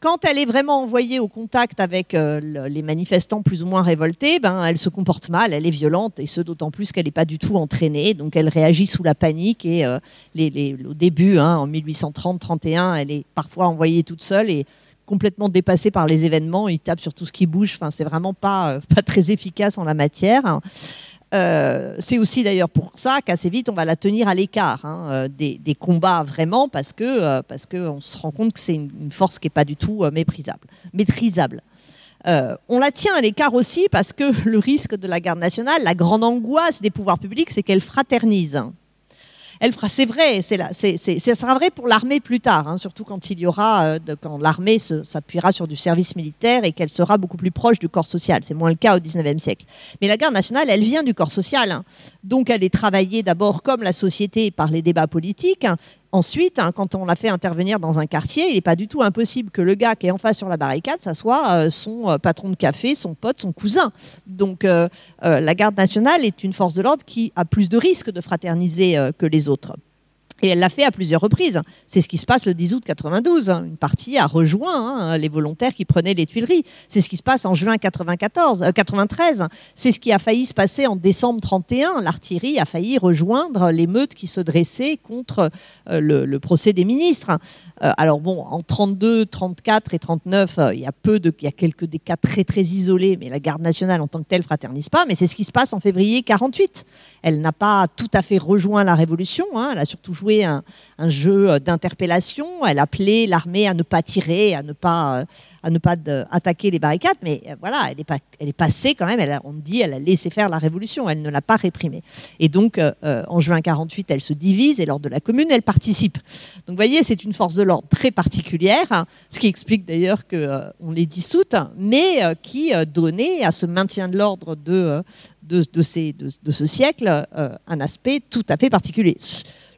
Quand elle est vraiment envoyée au contact avec euh, les manifestants plus ou moins révoltés, ben, elle se comporte mal, elle est violente, et ce d'autant plus qu'elle n'est pas du tout entraînée, donc elle réagit sous la panique, et euh, au début, hein, en 1830-31, elle est parfois envoyée toute seule, et complètement dépassée par les événements, il tape sur tout ce qui bouge, enfin, c'est vraiment pas, euh, pas très efficace en la matière. Euh, c'est aussi d'ailleurs pour ça qu'assez vite on va la tenir à l'écart hein, euh, des, combats vraiment parce que euh, parce qu'on se rend compte que c'est une, force qui n'est pas du tout méprisable, maîtrisable. on la tient à l'écart aussi parce que le risque de la garde nationale, la grande angoisse des pouvoirs publics, c'est qu'elle fraternise. Elle fera, c'est vrai, c'est ça sera vrai pour l'armée plus tard, hein, surtout quand il y aura, euh, quand l'armée s'appuiera sur du service militaire et qu'elle sera beaucoup plus proche du corps social. C'est moins le cas au 19e siècle. Mais la garde nationale, elle vient du corps social. hein. Donc elle est travaillée d'abord comme la société par les débats politiques. Ensuite, hein, quand on la fait intervenir dans un quartier, il n'est pas du tout impossible que le gars qui est en face sur la barricade, ça soit euh, son euh, patron de café, son pote, son cousin. Donc euh, la garde nationale est une force de l'ordre qui a plus de risques de fraterniser que les autres. Et elle l'a fait à plusieurs reprises. C'est ce qui se passe le 10 août 92. hein. Une partie a rejoint hein, les volontaires qui prenaient les Tuileries. C'est ce qui se passe en juin 94, euh, 93. C'est ce qui a failli se passer en décembre 31. L'artillerie a failli rejoindre l'émeute qui se dressait contre euh, le, procès des ministres. Euh, alors bon, en 32, 34 et 39, euh, il y a peu il y a quelques des cas très très isolés, mais la garde nationale en tant que telle fraternise pas. Mais c'est ce qui se passe en février 48. Elle n'a pas tout à fait rejoint la révolution. hein. Elle a surtout joué un, jeu euh, d'interpellation. Elle appelait l'armée à ne pas tirer, à ne pas, euh, à ne pas de- attaquer les barricades. Mais euh, voilà, elle est, passée quand même. Elle on dit, elle a laissé faire la révolution. Elle ne l'a pas réprimée. Et donc, euh, euh, en juin 48, elle se divise et lors de la Commune, elle participe. Donc, vous voyez, c'est une force de l'ordre très particulière, hein, ce qui explique d'ailleurs qu'on les dissoute, mais euh, qui euh, donnait à ce maintien de l'ordre de, euh, ce siècle euh, un aspect tout à fait particulier.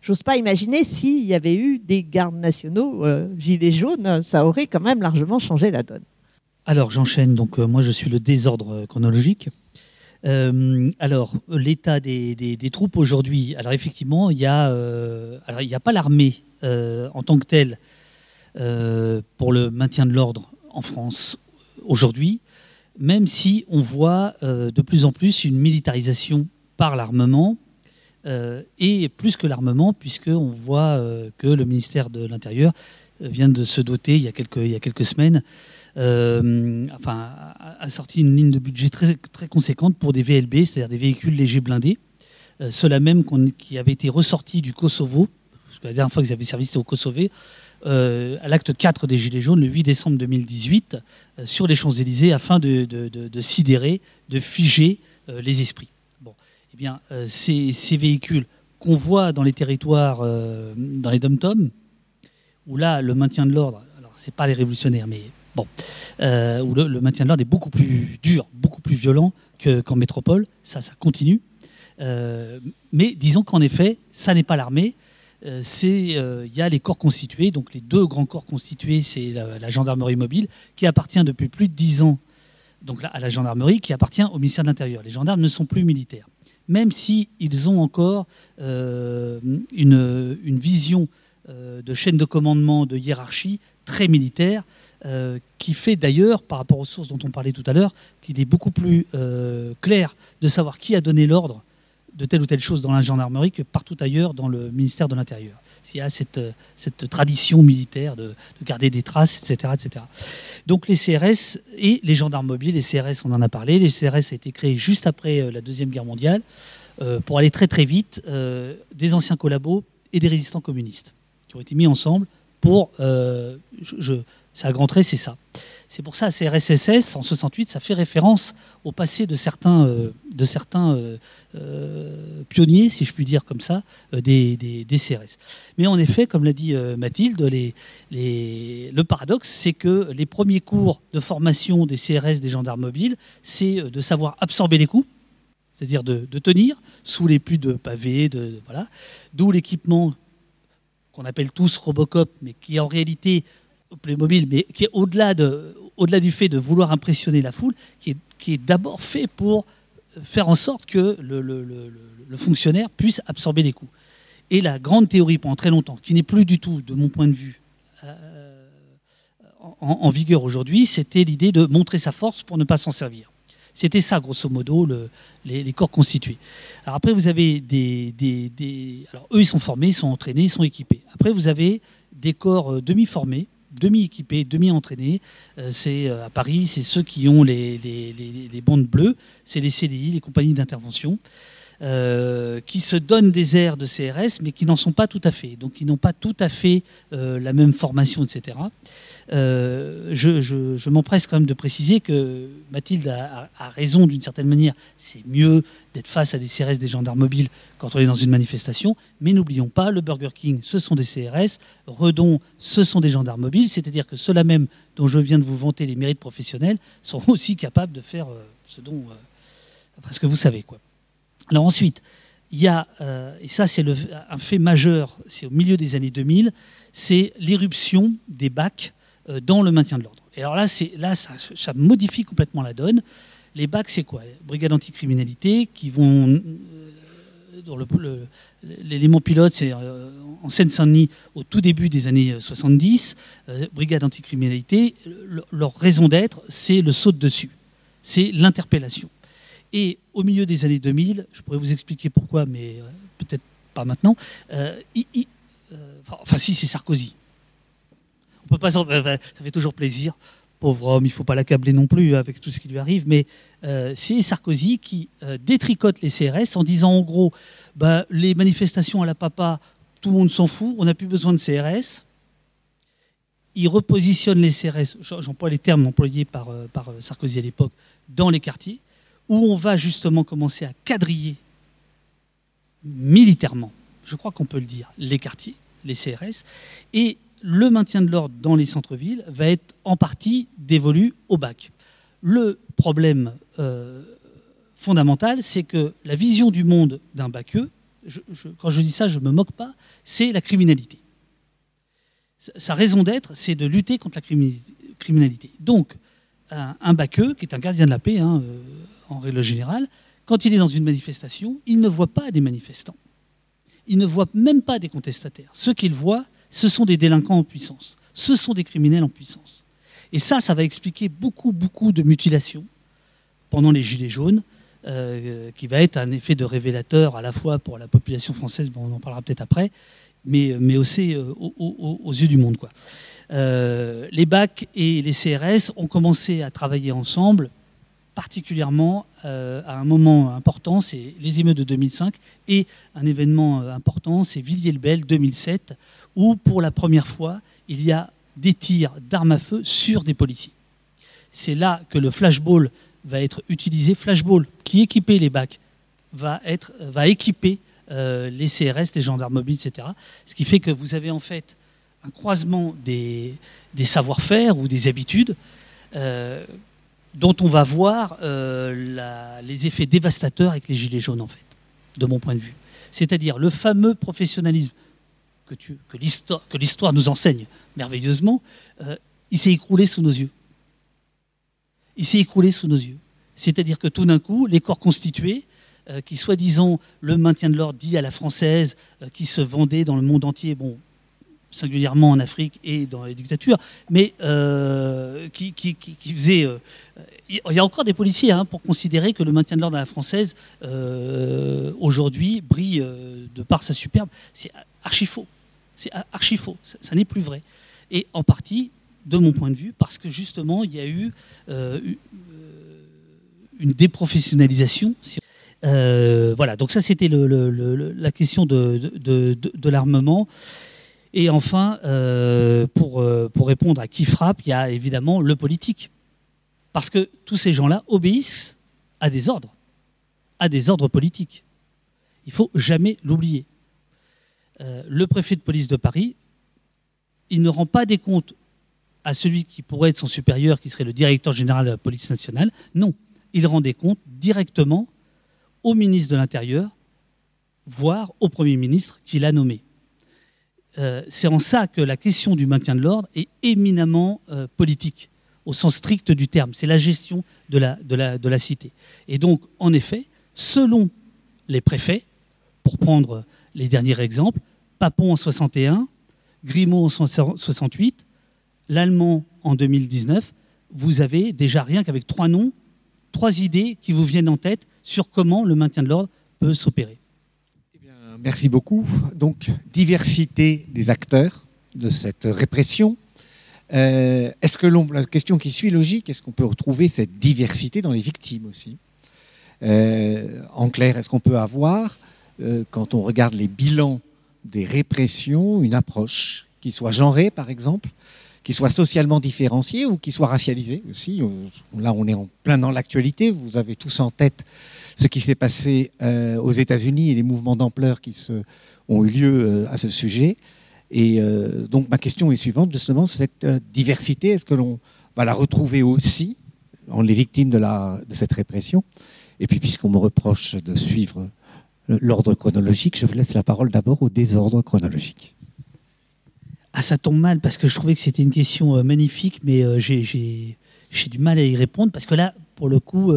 J'ose pas imaginer s'il y avait eu des gardes nationaux euh, gilets jaunes, ça aurait quand même largement changé la donne. Alors j'enchaîne, donc euh, moi je suis le désordre chronologique. Euh, alors l'état des, des- troupes aujourd'hui, alors effectivement il y a, n'y a pas l'armée en tant que telle pour le maintien de l'ordre en France aujourd'hui, même si on voit de plus en plus une militarisation par l'armement et plus que l'armement puisqu'on voit euh, que le ministère de l'Intérieur euh, vient de se doter il y a quelques, semaines euh, enfin, a, sorti une ligne de budget très, conséquente pour des VLB, c'est-à-dire des véhicules légers blindés. Euh, Ceux-là même qui avaient été ressortis du Kosovo, parce que la dernière fois qu'ils avaient servi c'était au Kosovo, euh, à l'acte 4 des Gilets jaunes, le 8 décembre 2018, euh, sur les Champs-Élysées, afin de, sidérer, de figer euh, les esprits. Eh bien, euh, ces, véhicules qu'on voit dans les territoires, euh, dans les dom-toms, où là, le maintien de l'ordre, alors c'est pas les révolutionnaires, mais bon, euh, où le, maintien de l'ordre est beaucoup plus dur, beaucoup plus violent que- qu'en métropole. Ça, ça continue. Mais disons qu'en effet, ça n'est pas l'armée. Il y a les corps constitués, donc les deux grands corps constitués, c'est la, la gendarmerie mobile qui appartient depuis plus de dix ans donc là, à la gendarmerie qui appartient au ministère de l'Intérieur. Les gendarmes ne sont plus militaires, même si ils ont encore euh, une, vision euh, de chaîne de commandement, de hiérarchie très militaire, euh, qui fait d'ailleurs, par rapport aux sources dont on parlait tout à l'heure, qu'il est beaucoup plus clair de savoir qui a donné l'ordre de telle ou telle chose dans la gendarmerie que partout ailleurs dans le ministère de l'Intérieur. Il y a cette, euh, cette tradition militaire de, de garder des traces, etc., etc. Donc les CRS et les gendarmes mobiles, les CRS, on en a parlé, les CRS a été créé juste après euh, la Deuxième Guerre mondiale euh, pour aller très très vite des anciens collabos et des résistants communistes qui ont été mis ensemble pour, je, je- c'est à grands traits, c'est ça. C'est pour ça, CRSSS, en 68, ça fait référence au passé de certains, euh, euh, euh, pionniers, si je puis dire comme ça, des, CRS. Mais en effet, comme l'a dit Mathilde, le paradoxe, c'est que les premiers cours de formation des CRS, des gendarmes mobiles, c'est de savoir absorber les coups, c'est-à-dire de, tenir sous les pluies de pavés, voilà. D'où l'équipement qu'on appelle tous Robocop, mais qui en réalité Playmobil, mais qui est au-delà de, au-delà du fait de vouloir impressionner la foule, qui est, d'abord fait pour faire en sorte que le, fonctionnaire puisse absorber les coups. Et la grande théorie pendant très longtemps, qui n'est plus du tout, de mon point de vue, euh, en, vigueur aujourd'hui, c'était l'idée de montrer sa force pour ne pas s'en servir. C'était ça, grosso modo, le- les, corps constitués. Alors après, vous avez des- Alors eux, ils sont formés, ils sont entraînés, ils sont équipés. Après, vous avez des corps euh, demi-formés, demi-équipés, demi-entraînés. Euh, c'est euh, à Paris, c'est ceux qui ont les, bandes bleues, c'est les CDI, les compagnies d'intervention. euh, qui se donnent des airs de CRS, mais qui n'en sont pas tout à fait. Donc, qui n'ont pas tout à fait la même formation, etc. Euh, je, m'empresse quand même de préciser que Mathilde a, raison d'une certaine manière. C'est mieux d'être face à des CRS, des gendarmes mobiles quand on est dans une manifestation. Mais n'oublions pas, le Burger King, ce sont des CRS. Redon, ce sont des gendarmes mobiles. C'est-à-dire que ceux-là même dont je viens de vous vanter les mérites professionnels sont aussi capables de faire euh, ce dont. parce que vous savez quoi. Alors ensuite, il y a, euh, et ça c'est un fait majeur, c'est au milieu des années 2000, c'est l'éruption des bacs euh, dans le maintien de l'ordre. Et alors là, ça, modifie complètement la donne. Les bacs, c'est quoi? Brigade anticriminalité qui vont. Euh, dans l'élément pilote, c'est en Seine-Saint-Denis au tout début des années 70. Brigade anticriminalité, leur raison d'être, c'est le saut de dessus, c'est l'interpellation. Et au milieu des années 2000, je pourrais vous expliquer pourquoi, mais euh, peut-être pas maintenant. Euh, euh, enfin, si, c'est Sarkozy. On peut pas, ça fait toujours plaisir. Pauvre homme, il faut pas l'accabler non plus avec tout ce qui lui arrive, mais c'est Sarkozy qui détricote les CRS en disant en gros, bah, les manifestations à la papa, tout le monde s'en fout, on n'a plus besoin de CRS. Il repositionne les CRS, j'emploie les termes employés par, par Sarkozy à l'époque, dans les quartiers où on va justement commencer à quadriller militairement, je crois qu'on peut le dire, les quartiers, les CRS, et le maintien de l'ordre dans les centres-villes va être en partie dévolu au bac. Le problème euh, fondamental, c'est que la vision du monde d'un baqueux, quand je dis ça, je ne me moque pas, c'est la criminalité. Sa raison d'être, c'est de lutter contre la criminalité. Donc, un, un baqueux, qui est un gardien de la paix, hein, euh, en règle générale, quand il est dans une manifestation, il ne voit pas des manifestants. Il ne voit même pas des contestataires. Ce qu'il voit, ce sont des délinquants en puissance. Ce sont des criminels en puissance. Et ça, ça va expliquer beaucoup, beaucoup de mutilations pendant les Gilets jaunes, euh, qui va être un effet de révélateur à la fois pour la population française, bon, on en parlera peut-être après, mais, mais aussi euh, aux, yeux du monde. Quoi. Euh, les BAC et les CRS ont commencé à travailler ensemble particulièrement euh, à un moment important, c'est les émeutes de 2005, et un événement euh, important, c'est Villiers-le-Bel 2007, où pour la première fois, il y a des tirs d'armes à feu sur des policiers. C'est là que le flashball va être utilisé. Flashball, qui équipait les bacs, va, être, va équiper euh, les CRS, les gendarmes mobiles, etc. Ce qui fait que vous avez en fait un croisement des, des savoir-faire ou des habitudes dont on va voir euh, les effets dévastateurs avec les gilets jaunes, en fait, de mon point de vue. C'est-à-dire le fameux professionnalisme que, l'histoire nous enseigne merveilleusement, euh, il s'est écroulé sous nos yeux. Il s'est écroulé sous nos yeux. C'est-à-dire que tout d'un coup, les corps constitués, euh, qui soi-disant le maintien de l'ordre dit à la française, qui se vendaient dans le monde entier, bon, singulièrement en Afrique et dans les dictatures, mais euh, qui, qui, qui, faisait... Euh, il y a encore des policiers hein, pour considérer que le maintien de l'ordre à la française, euh, aujourd'hui, brille de par sa superbe. C'est archi faux. C'est archi faux. Ça, n'est plus vrai. Et en partie, de mon point de vue, parce que justement, il y a eu une déprofessionnalisation. voilà, donc ça c'était la question de, l'armement. Et enfin, euh, pour, euh, pour répondre à qui frappe, il y a évidemment le politique. Parce que tous ces gens-là obéissent à des ordres, à des ordres politiques. Il faut jamais l'oublier. Euh, le préfet de police de Paris, il ne rend pas des comptes à celui qui pourrait être son supérieur, qui serait le directeur général de la police nationale. Non, il rend des comptes directement au ministre de l'Intérieur, voire au Premier ministre qui l'a nommé. Euh, c'est en ça que la question du maintien de l'ordre est éminemment euh, politique, au sens strict du terme. C'est la gestion de la cité. Et donc, en effet, selon les préfets, pour prendre les derniers exemples, Papon en 61, Grimaud en 68, l'allemand en 2019, vous avez déjà rien qu'avec trois noms, trois idées qui vous viennent en tête sur comment le maintien de l'ordre peut s'opérer. Merci beaucoup. Donc, diversité des acteurs de cette répression. Euh, est-ce que la question qui suit logique, est-ce qu'on peut retrouver cette diversité dans les victimes aussi? En clair, est-ce qu'on peut avoir, quand on regarde les bilans des répressions, une approche qui soit genrée, par exemple, qui soit socialement différenciée ou qui soit racialisée aussi Là, on est en plein dans l'actualité. Vous avez tous en tête ce qui s'est passé aux États-Unis et les mouvements d'ampleur qui se, ont eu lieu à ce sujet. Et euh, donc ma question est suivante, justement, cette euh, diversité, est-ce que l'on va la retrouver aussi en les victimes de, de cette répression? Et puis puisqu'on me reproche de suivre l'ordre chronologique, je vous laisse la parole d'abord au désordre chronologique. Ah, ça tombe mal parce que je trouvais que c'était une question euh, magnifique, mais j'ai du mal à y répondre parce que là, pour le coup,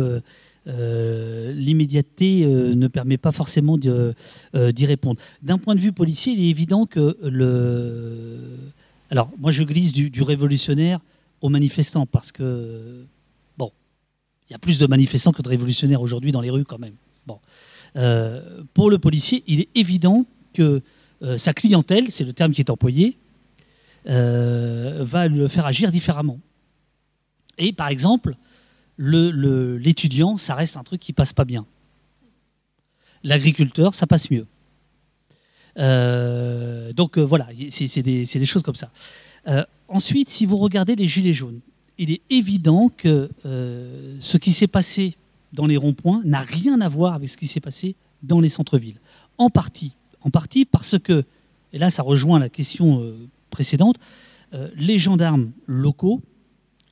euh, l'immédiateté euh, ne permet pas forcément euh, d'y répondre. D'un point de vue policier, il est évident que le. Alors, moi, je glisse du, révolutionnaire aux manifestants parce que, bon, il y a plus de manifestants que de révolutionnaires aujourd'hui dans les rues quand même. Bon. Pour le policier, il est évident que sa clientèle, c'est le terme qui est employé, va le faire agir différemment. Et par exemple, l'étudiant, ça reste un truc qui passe pas bien. L'agriculteur, ça passe mieux. Euh, donc euh, voilà, c'est des, choses comme ça. Euh, ensuite, si vous regardez les gilets jaunes, il est évident que ce qui s'est passé dans les ronds-points n'a rien à voir avec ce qui s'est passé dans les centres-villes. En partie, en partie parce que, et là ça rejoint la question précédente, les gendarmes locaux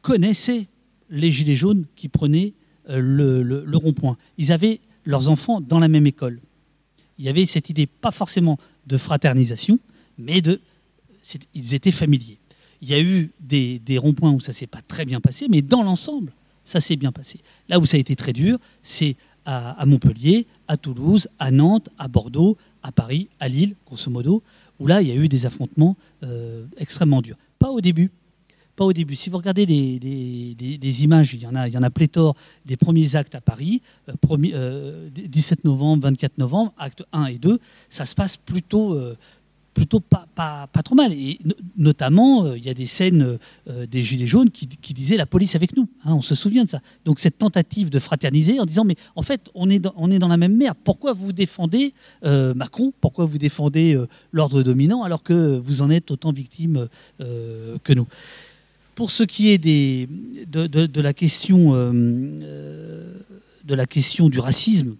connaissaient les Gilets jaunes qui prenaient euh, le, rond-point. Ils avaient leurs enfants dans la même école. Il y avait cette idée, pas forcément de fraternisation, mais de, ils étaient familiers. Il y a eu des, ronds-points où ça s'est pas très bien passé, mais dans l'ensemble, ça s'est bien passé. Là où ça a été très dur, c'est à, Montpellier, à Toulouse, à Nantes, à Bordeaux, à Paris, à Lille, grosso modo, où là, il y a eu des affrontements euh, extrêmement durs. Pas au début, pas au. Si vous regardez les, images, il y, en a, il y en a pléthore des premiers actes à Paris, 17 euh, euh, novembre, 24 novembre, actes 1 et 2, ça se passe plutôt, plutôt pas, pas, trop mal. Et notamment, il y a des scènes des Gilets jaunes qui, disaient la police avec nous. Hein, on se souvient de ça. Donc cette tentative de fraterniser en disant mais en fait, on est dans, on est dans la même merde. Pourquoi vous défendez Macron? Pourquoi vous défendez l'ordre dominant alors que vous en êtes autant victime que nous? Pour ce qui est des, de, la question, euh, euh, de la question du racisme,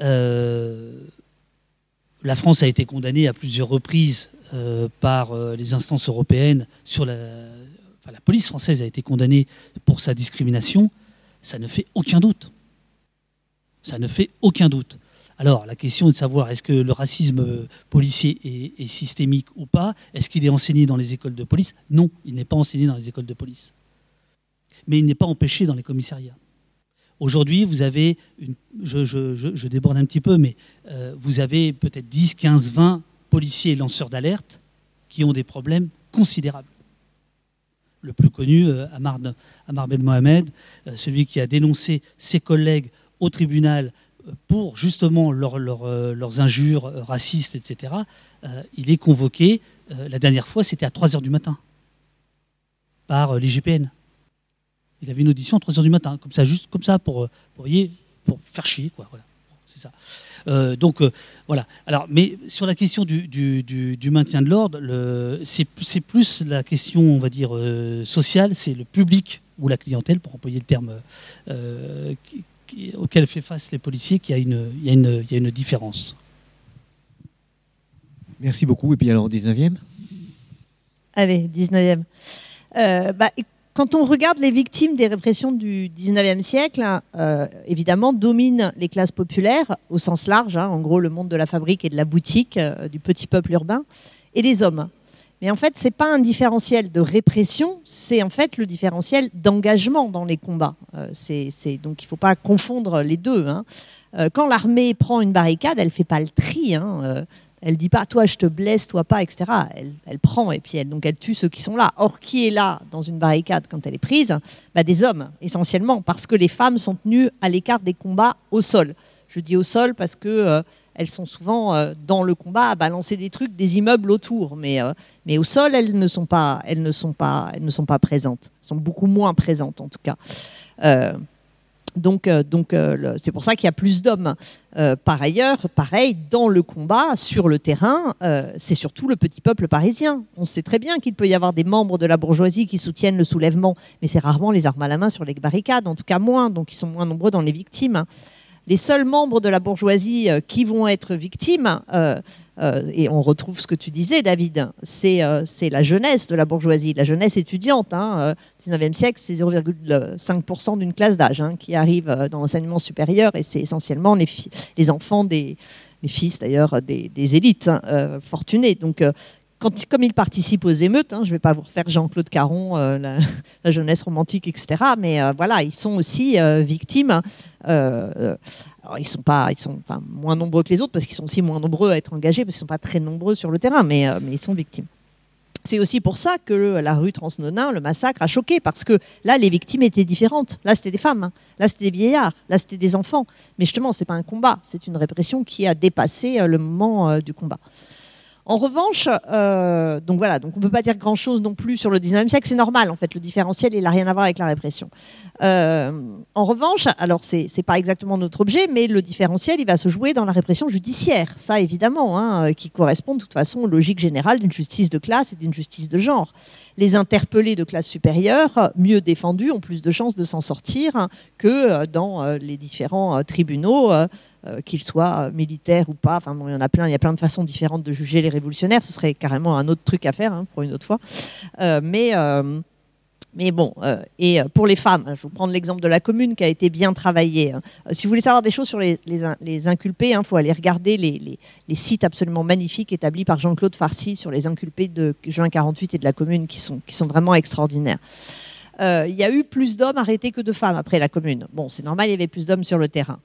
euh, la France a été condamnée à plusieurs reprises par les instances européennes sur la, la police française a été condamnée pour sa discrimination. Ça ne fait aucun doute. Ça ne fait aucun doute. Alors, la question est de savoir est-ce que le racisme policier est, systémique ou pas? Est-ce qu'il est enseigné dans les écoles de police? Non, il n'est pas enseigné dans les écoles de police. Mais il n'est pas empêché dans les commissariats. Aujourd'hui, vous avez, je, déborde un petit peu, mais euh, vous avez peut-être 10, 15, 20 policiers lanceurs d'alerte qui ont des problèmes considérables. Le plus connu, euh, Amar, Ben Mohamed, euh, celui qui a dénoncé ses collègues au tribunal pour justement leurs injures racistes, etc., il est convoqué, la dernière fois, c'était à 3 h du matin, par l'IGPN. Il avait une audition à 3 h du matin, comme ça, juste comme ça, pour, pour, pour faire chier, quoi. Voilà. C'est ça. donc voilà. Alors, mais sur la question du, du, maintien de l'ordre, c'est plus la question, on va dire, sociale, c'est le public ou la clientèle, pour employer le terme auquel fait face les policiers qu'il y, y, a une différence. Merci beaucoup. Et puis alors, 19e Allez, 19e. Euh, bah, quand on regarde les victimes des répressions du 19e siècle, euh, évidemment, dominent les classes populaires au sens large, hein, en gros le monde de la fabrique et de la boutique, euh, du petit peuple urbain, et les hommes. Mais en fait, ce n'est pas un différentiel de répression, c'est en fait le différentiel d'engagement dans les combats. Euh, donc il ne faut pas confondre les deux. Hein. Quand l'armée prend une barricade, elle ne fait pas le tri. Hein. Euh, elle dit pas toi je te blesse, toi pas, etc. Elle, prend et puis elle, donc elle tue ceux qui sont là. Or, qui est là dans une barricade quand elle est prise? Bah, Des hommes, essentiellement, parce que les femmes sont tenues à l'écart des combats au sol. Je dis au sol parce que elles sont souvent euh, dans le combat à balancer des trucs, des immeubles autour, mais, euh, mais au sol, elles ne, sont pas, elles, ne sont pas, elles ne sont pas présentes, elles sont beaucoup moins présentes en tout cas. Donc, euh, euh, c'est pour ça qu'il y a plus d'hommes. Euh, par ailleurs, pareil, dans le combat, sur le terrain, c'est surtout le petit peuple parisien. On sait très bien qu'il peut y avoir des membres de la bourgeoisie qui soutiennent le soulèvement, mais c'est rarement les armes à la main sur les barricades, en tout cas moins, donc ils sont moins nombreux dans les victimes les seuls membres de la bourgeoisie euh, qui vont être victimes, euh, euh, et on retrouve ce que tu disais, David, c'est la jeunesse de la bourgeoisie, la jeunesse étudiante. Hein, 19e siècle, c'est 0,5% d'une classe d'âge hein, qui arrive dans l'enseignement supérieur, et c'est essentiellement les, enfants des les fils d'ailleurs des, élites hein, fortunées. Donc comme il participe aux émeutes, hein, je ne vais pas vous refaire Jean-Claude Caron, euh, la, jeunesse romantique, etc. Mais euh, voilà, ils sont aussi euh, victimes. ils sont pas, ils sont moins nombreux que les autres parce qu'ils sont aussi moins nombreux à être engagés parce qu'ils sont pas très nombreux sur le terrain, mais, ils sont victimes. C'est aussi pour ça que la rue Transnonain, le massacre, a choqué, parce que là, les victimes étaient différentes. Là, c'était des femmes, hein. là, c'était des vieillards, là, c'était des enfants. Mais justement, ce n'est pas un combat, c'est une répression qui a dépassé le moment du combat. En revanche, euh, donc voilà, donc on ne peut pas dire grand-chose non plus sur le 19e siècle, c'est normal en fait, le différentiel il n'a rien à voir avec la répression. Euh, en revanche, alors c'est n'est pas exactement notre objet, mais le différentiel va se jouer dans la répression judiciaire, ça évidemment, hein, qui correspond de toute façon aux logiques générales d'une justice de classe et d'une justice de genre. Les interpellés de classe supérieure, mieux défendus, ont plus de chances de s'en sortir que euh, dans les différents tribunaux euh, qu'ils soient militaires ou pas. Enfin, il y en a plein, il y a plein de façons différentes de juger les révolutionnaires. Ce serait carrément un autre truc à faire hein, pour une autre fois. Euh, mais euh, mais bon, et pour les femmes, je vous prendre l'exemple de la commune qui a été bien travaillée. Hein. si vous voulez savoir des choses sur les, inculpés, il hein, faut aller regarder les, sites absolument magnifiques établis par Jean-Claude Farcy sur les inculpés de juin 48 et de la commune qui sont vraiment extraordinaires. Il y a eu plus d'hommes arrêtés que de femmes après la commune. Bon, c'est normal, il y avait plus d'hommes sur le terrain.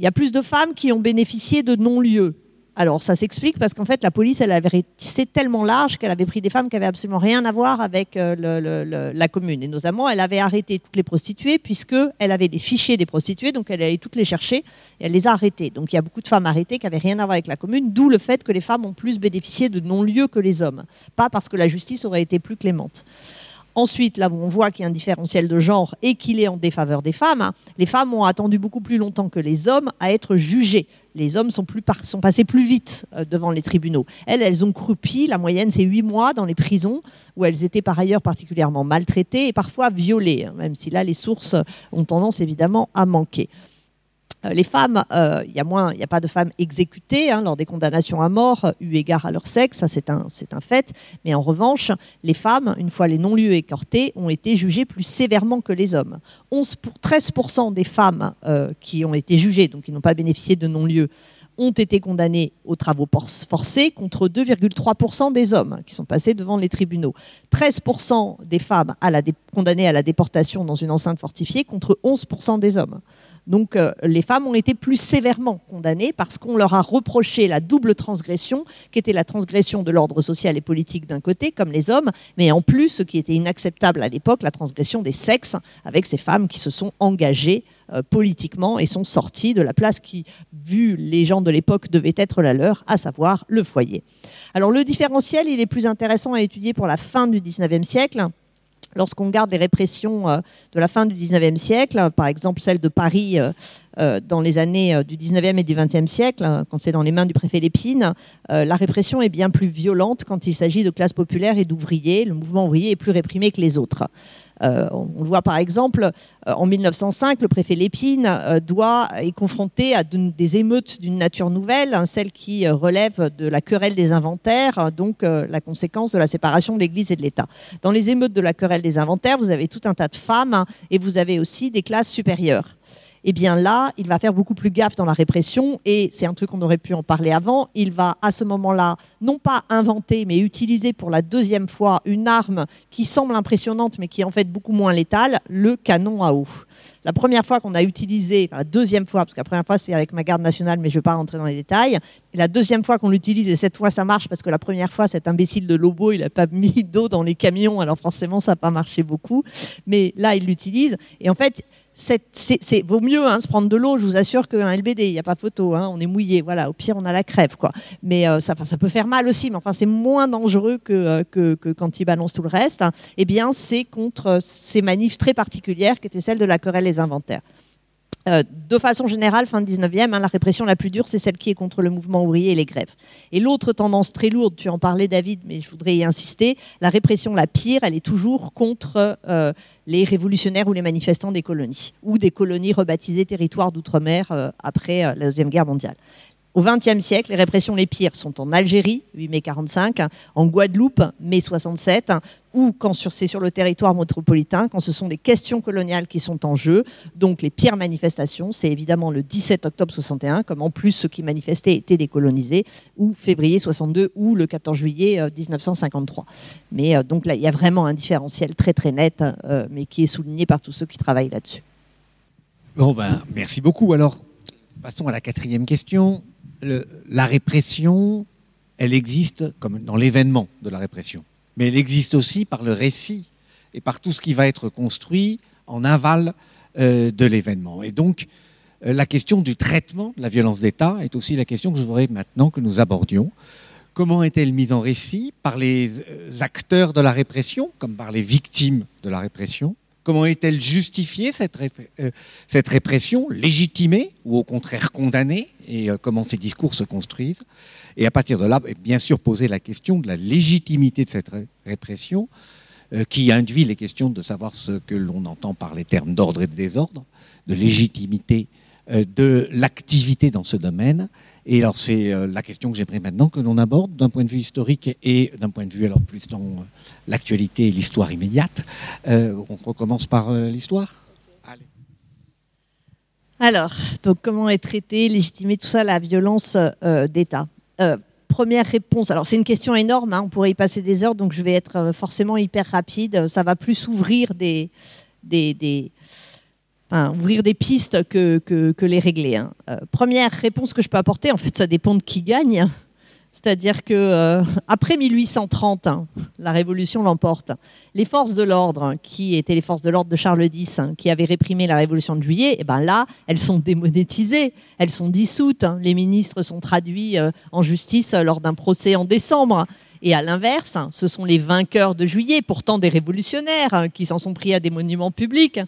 Il y a plus de femmes qui ont bénéficié de non-lieux. Alors ça s'explique parce qu'en fait la police elle avait tissé tellement large qu'elle avait pris des femmes qui avaient absolument rien à voir avec euh, la commune et notamment elle avait arrêté toutes les prostituées puisque elle avait des fichiers des prostituées donc elle allait toutes les chercher et elle les a arrêtées. Donc il y a beaucoup de femmes arrêtées qui avaient rien à voir avec la commune, d'où le fait que les femmes ont plus bénéficié de non-lieux que les hommes, pas parce que la justice aurait été plus clémente. Ensuite, là où on voit qu'il y a un différentiel de genre et qu'il est en défaveur des femmes, les femmes ont attendu beaucoup plus longtemps que les hommes à être jugées. Les hommes sont, passés plus vite euh, devant les tribunaux. Elles, elles ont croupi, la moyenne c'est huit mois dans les prisons, où elles étaient par ailleurs particulièrement maltraitées et parfois violées, hein, même si là les sources ont tendance évidemment à manquer. Euh, les femmes, euh, il n'y a, pas de femmes exécutées hein, lors des condamnations à mort, euh, eu égard à leur sexe, ça c'est un, fait. Mais en revanche, les femmes, une fois les non-lieux écortés, ont été jugées plus sévèrement que les hommes. 11 pour, 13% des femmes qui ont été jugées, donc qui n'ont pas bénéficié de non-lieux, ont été condamnées aux travaux forcés contre 2,3% des hommes qui sont passés devant les tribunaux. 13% des femmes à la condamnées à la déportation dans une enceinte fortifiée contre 11% des hommes. Donc euh, les femmes ont été plus sévèrement condamnées parce qu'on leur a reproché la double transgression, qui était la transgression de l'ordre social et politique d'un côté, comme les hommes, mais en plus, ce qui était inacceptable à l'époque, la transgression des sexes, avec ces femmes qui se sont engagées euh, politiquement et sont sorties de la place qui, vu les gens de l'époque, devait être la leur, à savoir le foyer. Alors le différentiel, il est plus intéressant à étudier pour la fin du 19e siècle lorsqu'on regarde les répressions euh, de la fin du 19e siècle, par exemple celle de Paris euh, euh, dans les années du 19e et du 20e siècle, quand c'est dans les mains du préfet Lépine, la répression est bien plus violente quand il s'agit de classes populaires et d'ouvriers. Le mouvement ouvrier est plus réprimé que les autres. Euh, on, le voit par exemple, euh, en 1905, le préfet Lépine euh, doit, est confronté à des émeutes d'une nature nouvelle, hein, celle qui relève de la querelle des inventaires, donc la conséquence de la séparation de l'Église et de l'État. Dans les émeutes de la querelle des inventaires, vous avez tout un tas de femmes hein, et vous avez aussi des classes supérieures eh bien là, il va faire beaucoup plus gaffe dans la répression et c'est un truc qu'on aurait pu en parler avant. Il va à ce moment-là non pas inventer mais utiliser pour la deuxième fois une arme qui semble impressionnante mais qui est en fait beaucoup moins létale, le canon à eau. La première fois qu'on a utilisé, enfin la deuxième fois, parce que la première fois c'est avec ma garde nationale, mais je ne vais pas rentrer dans les détails. La deuxième fois qu'on l'utilise, et cette fois ça marche, parce que la première fois, cet imbécile de Lobo, il n'a pas mis d'eau dans les camions, alors forcément ça n'a pas marché beaucoup. Mais là, il l'utilise. Et en fait, c'est vaut mieux hein, se prendre de l'eau, je vous assure qu'un LBD, il n'y a pas photo, hein, on est mouillé, voilà, au pire on a la crève, quoi. Mais euh, ça, ça peut faire mal aussi, mais enfin c'est moins dangereux que, euh, quand il balance tout le reste. Hein. Eh bien, c'est contre ces manifs très particulières qui étaient celles de la querelle des inventaires. Euh, de façon générale, fin 19e, hein, la répression la plus dure, c'est celle qui est contre le mouvement ouvrier et les grèves. Et l'autre tendance très lourde, tu en parlais David, mais je voudrais y insister, la répression la pire, elle est toujours contre euh, les révolutionnaires ou les manifestants des colonies, ou des colonies rebaptisées territoires d'outre-mer euh, après la Deuxième Guerre mondiale. Au XXe siècle, les répressions les pires sont en Algérie, 8 mai 45, en Guadeloupe, mai 67, ou quand c'est sur le territoire métropolitain, quand ce sont des questions coloniales qui sont en jeu. Donc les pires manifestations, c'est évidemment le 17 octobre 61, comme en plus ceux qui manifestaient étaient décolonisés, ou février 62, ou le 14 juillet 1953. Euh, mais euh, donc là, il y a vraiment un différentiel très très net, euh, mais qui est souligné par tous ceux qui travaillent là-dessus. Bon ben, merci beaucoup. Alors, passons à la quatrième question la répression, elle existe comme dans l'événement de la répression, mais elle existe aussi par le récit et par tout ce qui va être construit en aval euh, de l'événement. Et donc, euh, la question du traitement de la violence d'État est aussi la question que je voudrais maintenant que nous abordions. Comment est-elle mise en récit par les euh, acteurs de la répression, comme par les victimes de la répression? Comment est-elle justifiée, cette, euh, cette, répression, légitimée ou au contraire condamnée Et euh, comment ces discours se construisent? Et à partir de là, bien sûr, poser la question de la légitimité de cette répression, euh, qui induit les questions de savoir ce que l'on entend par les termes d'ordre et de désordre, de légitimité de l'activité dans ce domaine, et alors c'est euh, la question que j'aimerais maintenant que l'on aborde d'un point de vue historique et d'un point de vue alors plus dans euh, l'actualité et l'histoire immédiate. Euh, on recommence par l'histoire? Alors, donc comment est traitée, légitimée, tout ça, la violence d'État? Première réponse. Alors c'est une question énorme, hein, on pourrait y passer des heures, donc je vais être forcément hyper rapide. Ça va plus ouvrir des, des, des ouvrir des pistes que, les régler. Hein. Euh, première réponse que je peux apporter, en fait, ça dépend de qui gagne. C'est-à-dire que euh, après 1830, hein, la Révolution l'emporte. Les forces de l'ordre, hein, qui étaient les forces de l'ordre de Charles X, hein, qui avaient réprimé la Révolution de Juillet, et eh ben là, elles sont démonétisées, elles sont dissoutes. Les ministres sont traduits euh, en justice lors d'un procès en décembre. Et à l'inverse, ce sont les vainqueurs de Juillet, pourtant des révolutionnaires, qui s'en sont pris à des monuments publics.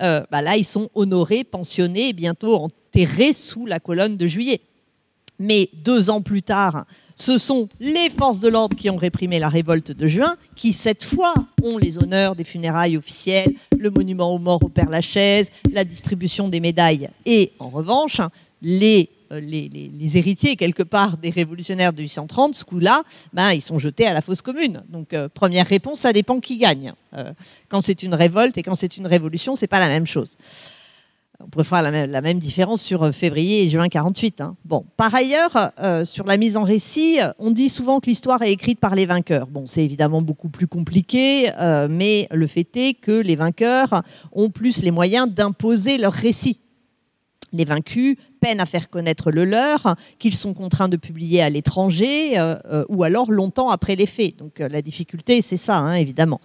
Euh, bah là, ils sont honorés, pensionnés et bientôt enterrés sous la colonne de Juillet. Mais deux ans plus tard, ce sont les forces de l'ordre qui ont réprimé la révolte de juin, qui cette fois ont les honneurs des funérailles officielles, le monument aux morts au Père Lachaise, la distribution des médailles. Et en revanche, les, euh, les, héritiers, quelque part, des révolutionnaires de 1830, ce coup-là, ben, ils sont jetés à la fosse commune. Donc, euh, première réponse, ça dépend qui gagne. Euh, quand c'est une révolte et quand c'est une révolution, c'est pas la même chose. On pourrait faire la même, différence sur février et juin 48. Hein. Bon, par ailleurs, sur la mise en récit, on dit souvent que l'histoire est écrite par les vainqueurs. Bon, c'est évidemment beaucoup plus compliqué, mais le fait est que les vainqueurs ont plus les moyens d'imposer leur récit les vaincus peinent à faire connaître le leur, qu'ils sont contraints de publier à l'étranger euh, euh, ou alors longtemps après les faits. Donc euh, la difficulté, c'est ça, hein, évidemment.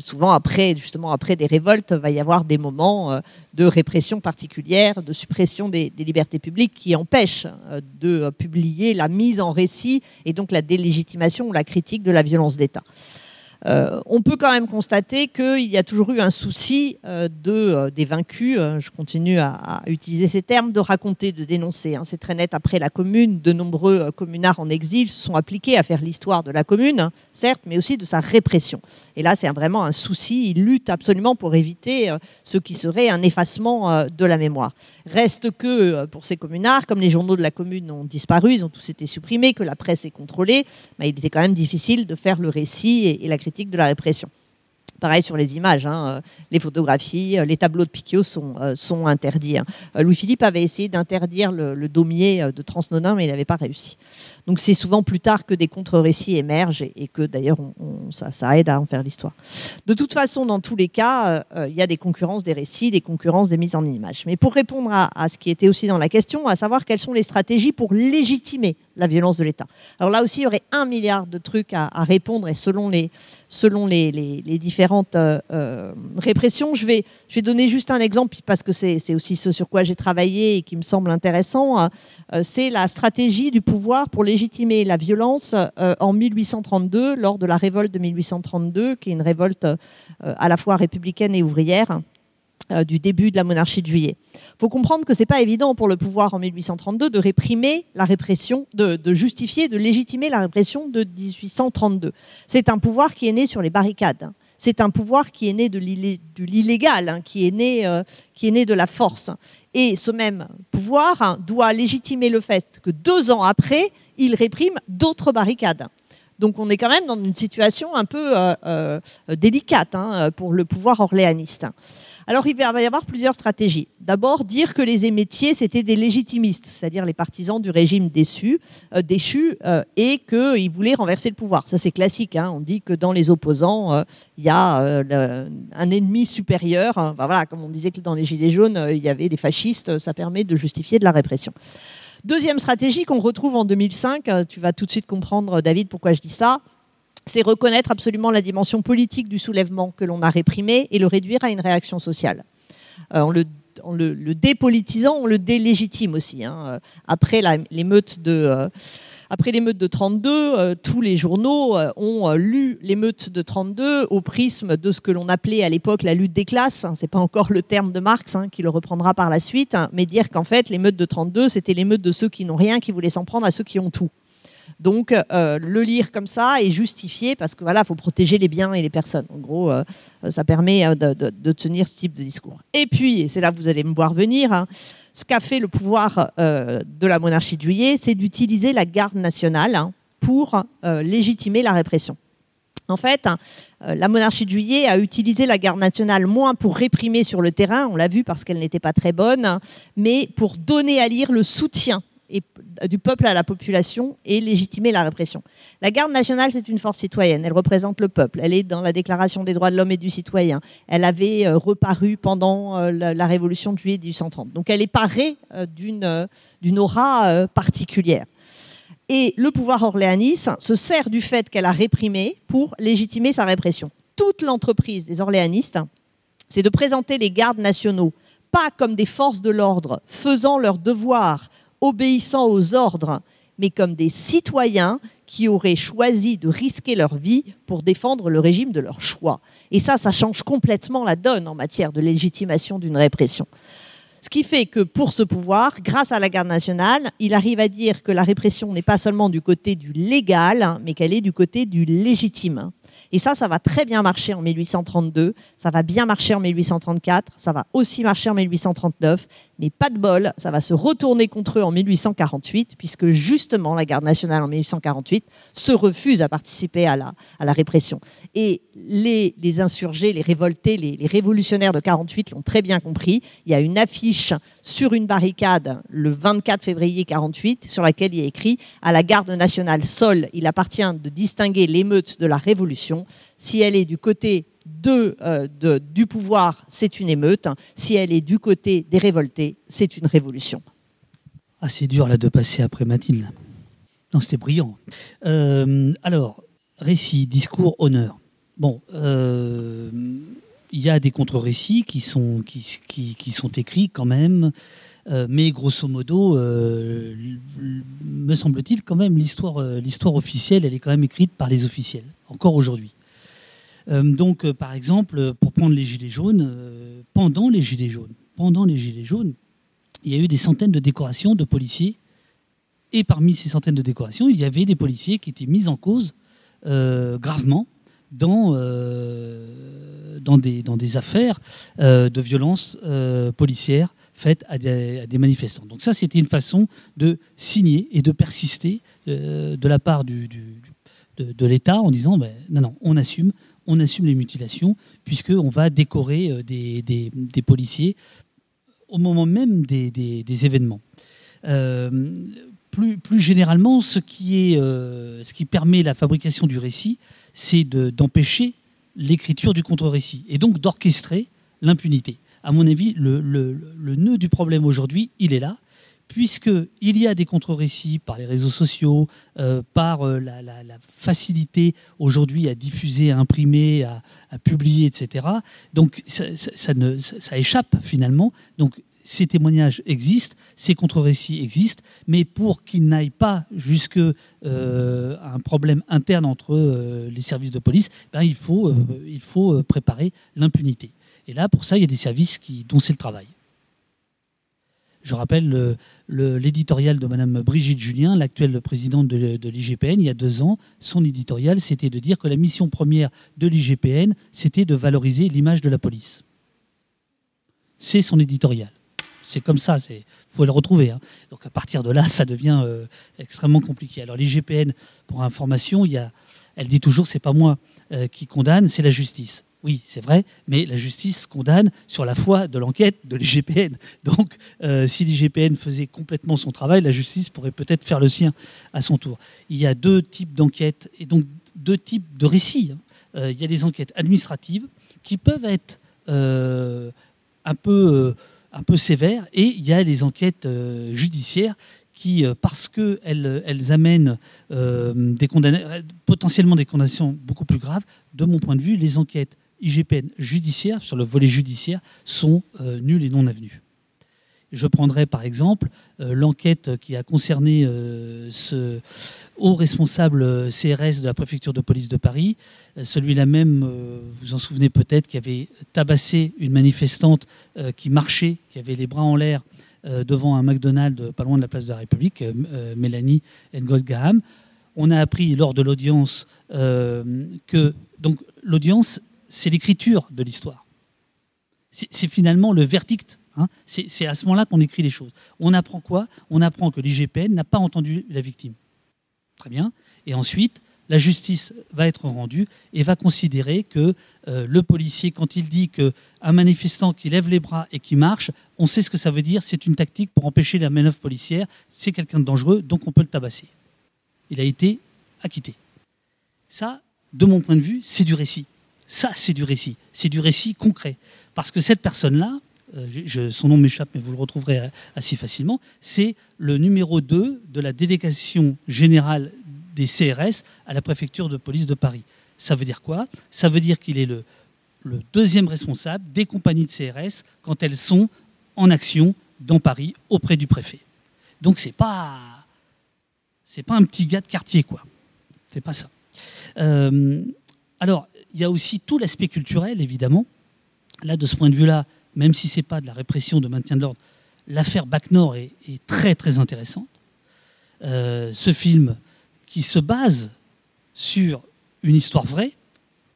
souvent après, justement après des révoltes, va y avoir des moments de répression particulière, de suppression des, des libertés publiques qui empêchent de publier la mise en récit et donc la délégitimation ou la critique de la violence d'État. Euh, on peut quand même constater qu'il y a toujours eu un souci euh, de, euh, des vaincus, je continue à, utiliser ces termes, de raconter, de dénoncer. Hein. C'est très net après la commune. De nombreux communards en exil se sont appliqués à faire l'histoire de la commune, certes, mais aussi de sa répression. Et là, c'est vraiment un souci. Ils luttent absolument pour éviter ce qui serait un effacement de la mémoire. Reste que pour ces communards, comme les journaux de la commune ont disparu, ils ont tous été supprimés, que la presse est contrôlée, bah, il était quand même difficile de faire le récit et, et la critique de la répression. Pareil sur les images, hein, euh, les photographies, euh, les tableaux de Picchio sont, euh, interdits. Hein. Louis-Philippe avait essayé d'interdire le, daumier de Transnonain, mais il n'avait pas réussi. Donc c'est souvent plus tard que des contre-récits émergent et, que d'ailleurs ça, ça, aide à en faire l'histoire. De toute façon, dans tous les cas, il y a des concurrences des récits, des concurrences des mises en image. Mais pour répondre à, ce qui était aussi dans la question, à savoir quelles sont les stratégies pour légitimer la violence de l'État. Alors là aussi, il y aurait un milliard de trucs à, répondre et selon les, différentes euh, euh, répressions, je vais, je vais donner juste un exemple parce que c'est aussi ce sur quoi j'ai travaillé et qui me semble intéressant. Euh, c'est la stratégie du pouvoir pour légitimer la violence en 1832, lors de la révolte de 1832, qui est une révolte à la fois républicaine et ouvrière euh, du début de la monarchie de juillet. Il faut comprendre que c'est pas évident pour le pouvoir en 1832 de réprimer la répression, de, justifier, de légitimer la répression de 1832. C'est un pouvoir qui est né sur les barricades. C'est un pouvoir qui est né de l'illégal, hein, qui, est né, euh, qui est né de la force. Et ce même pouvoir hein, doit légitimer le fait que deux ans après, il réprime d'autres barricades. Donc on est quand même dans une situation un peu euh, délicate hein, pour le pouvoir orléaniste. Alors il va y avoir plusieurs stratégies. D'abord, dire que les émétiers, c'était des légitimistes, c'est-à-dire les partisans du régime déçu, euh, déchu, euh, et qu'ils voulaient renverser le pouvoir. Ça, c'est classique. Hein. On dit que dans les opposants, euh, il y a un ennemi supérieur. Hein. voilà, comme on disait que dans les Gilets jaunes, il y avait des fascistes, ça permet de justifier de la répression. Deuxième stratégie qu'on retrouve en 2005, tu vas tout de suite comprendre, David, pourquoi je dis ça c'est reconnaître absolument la dimension politique du soulèvement que l'on a réprimé et le réduire à une réaction sociale. Euh, en, le, dépolitisant, on le délégitime aussi. Hein. Euh, après l'émeute de... Euh, de 32, tous les journaux ont lu l'émeute de 32 au prisme de ce que l'on appelait à l'époque la lutte des classes. Ce n'est pas encore le terme de Marx, hein, qui le reprendra par la suite, hein, mais dire qu'en fait, l'émeute de 32, c'était l'émeute de ceux qui n'ont rien, qui voulaient s'en prendre à ceux qui ont tout. Donc, euh, le lire comme ça est justifié parce que voilà, faut protéger les biens et les personnes. En gros, euh, ça permet euh, de, tenir ce type de discours. Et puis, et c'est là que vous allez me voir venir, hein, ce qu'a fait le pouvoir de la monarchie de juillet, c'est d'utiliser la garde nationale hein, pour légitimer la répression. En fait, hein, la monarchie de juillet a utilisé la garde nationale moins pour réprimer sur le terrain, on l'a vu parce qu'elle n'était pas très bonne, mais pour donner à lire le soutien du peuple à la population et légitimer la répression. La garde nationale, c'est une force citoyenne. Elle représente le peuple. Elle est dans la Déclaration des droits de l'homme et du citoyen. Elle avait euh, reparu pendant euh, la, Révolution de juillet 1830. Donc elle est parée euh, d'une aura particulière. Et le pouvoir orléaniste se sert du fait qu'elle a réprimé pour légitimer sa répression. Toute l'entreprise des orléanistes, c'est de présenter les gardes nationaux pas comme des forces de l'ordre faisant leur devoir obéissant aux ordres, mais comme des citoyens qui auraient choisi de risquer leur vie pour défendre le régime de leur choix. Et ça, ça change complètement la donne en matière de légitimation d'une répression. Ce qui fait que pour ce pouvoir, grâce à la garde nationale, il arrive à dire que la répression n'est pas seulement du côté du légal, mais qu'elle est du côté du légitime. Et ça, ça va très bien marcher en 1832, ça va bien marcher en 1834, ça va aussi marcher en 1839, mais pas de bol, ça va se retourner contre eux en 1848, puisque justement la garde nationale en 1848 se refuse à participer à la, répression. Et les, insurgés, les révoltés, les, révolutionnaires de 48 l'ont très bien compris. Il y a une affiche sur une barricade le 24 février 48 sur laquelle il est écrit à la garde nationale Sol, il appartient de distinguer l'émeute de la révolution. Si elle est du côté euh, de, du pouvoir, c'est une émeute. Si elle est du côté des révoltés, c'est une révolution. Ah, c'est dur là de passer après Mathilde. Non, c'était brillant. Euh, alors, récit, discours, honneur. Bon, euh, il y a des contre-récits qui sont, qui, qui, sont écrits quand même, mais grosso modo, me semble-t-il, quand même, l'histoire, l'histoire officielle, elle est quand même écrite par les officiels, encore aujourd'hui. Euh, donc, euh, par exemple, pour prendre les gilets jaunes, euh, pendant les gilets jaunes, pendant les gilets jaunes, il y a eu des centaines de décorations de policiers. Et parmi ces centaines de décorations, il y avait des policiers qui étaient mis en cause gravement dans, dans, des, dans des affaires de violence policière faites à des, manifestants. Donc ça, c'était une façon de signer et de persister de la part du, de, de l'État en disant ben, non, non, on assume, on assume les mutilations, puisqu'on va décorer euh, des, policiers au moment même des, événements. Euh, plus, généralement, ce qui, est, euh, ce qui permet la fabrication du récit, c'est d'empêcher l'écriture du contre-récit, et donc d'orchestrer l'impunité. À mon avis, le, le nœud du problème aujourd'hui, il est là, puisqu'il y a des contre-récits par les réseaux sociaux, euh, par euh, la, facilité aujourd'hui à diffuser, à imprimer, à, publier, etc. Donc ça, échappe finalement. Donc ces témoignages existent, ces contre-récits existent, mais pour qu'ils n'aillent pas jusque euh, un problème interne entre les services de police, ben, il, faut, il faut préparer l'impunité. Et là, pour ça, il y a des services dont c'est le travail. Je rappelle l'éditorial de Mme Brigitte Julien, l'actuelle présidente de, l'IGPN, il y a deux ans. Son éditorial, c'était de dire que la mission première de l'IGPN, c'était de valoriser l'image de la police. C'est son éditorial. C'est comme ça, vous pouvez le retrouver. Hein. Donc à partir de là, ça devient euh, extrêmement compliqué. Alors l'IGPN, pour information, elle dit toujours, c'est pas moi euh, qui condamne, c'est la justice. Oui, c'est vrai, mais la justice condamne sur la foi de l'enquête de l'IGPN. Donc, euh, si l'IGPN faisait complètement son travail, la justice pourrait peut-être faire le sien à son tour. Il y a deux types d'enquêtes et donc deux types de récits. Hein. Euh, il y a les enquêtes administratives qui peuvent être euh, un, peu, sévères et il y a les enquêtes judiciaires qui, parce qu'elles elles amènent potentiellement des condamnations beaucoup plus graves, de mon point de vue, les enquêtes IGPN judiciaires, sur le volet judiciaire, sont euh, nuls et non avenus. Je prendrai par exemple euh, l'enquête qui a concerné euh, ce haut responsable CRS de la préfecture de police de Paris, celui-là même, vous en souvenez peut-être, qui avait tabassé une manifestante qui marchait, qui avait les bras en l'air devant un McDonald's pas loin de la place de la République, Mélanie Ngold-Gaham. On a appris lors de l'audience que donc l'audience c'est l'écriture de l'histoire. C'est finalement le verdict. Hein. C'est à ce moment-là qu'on écrit les choses. On apprend quoi? On apprend que l'IGPN n'a pas entendu la victime. Très bien. Et ensuite, la justice va être rendue et va considérer que euh, le policier, quand il dit qu'un manifestant qui lève les bras et qui marche, on sait ce que ça veut dire, c'est une tactique pour empêcher la manœuvre policière, c'est quelqu'un de dangereux, donc on peut le tabasser. Il a été acquitté. Ça, de mon point de vue, c'est du récit. Ça, c'est du récit. C'est du récit concret. Parce que cette personne-là, euh, son nom m'échappe, mais vous le retrouverez assez facilement, c'est le numéro 2 de la délégation générale des CRS à la préfecture de police de Paris. Ça veut dire quoi? Ça veut dire qu'il est le, deuxième responsable des compagnies de CRS quand elles sont en action dans Paris auprès du préfet. Donc c'est pas pas un petit gars de quartier quoi. C'est pas ça. Euh, alors il y a aussi tout l'aspect culturel, évidemment. Là, de ce point de vue-là, même si ce n'est pas de la répression de maintien de l'ordre, l'affaire Bac Nord est, très très intéressante. Euh, ce film qui se base sur une histoire vraie,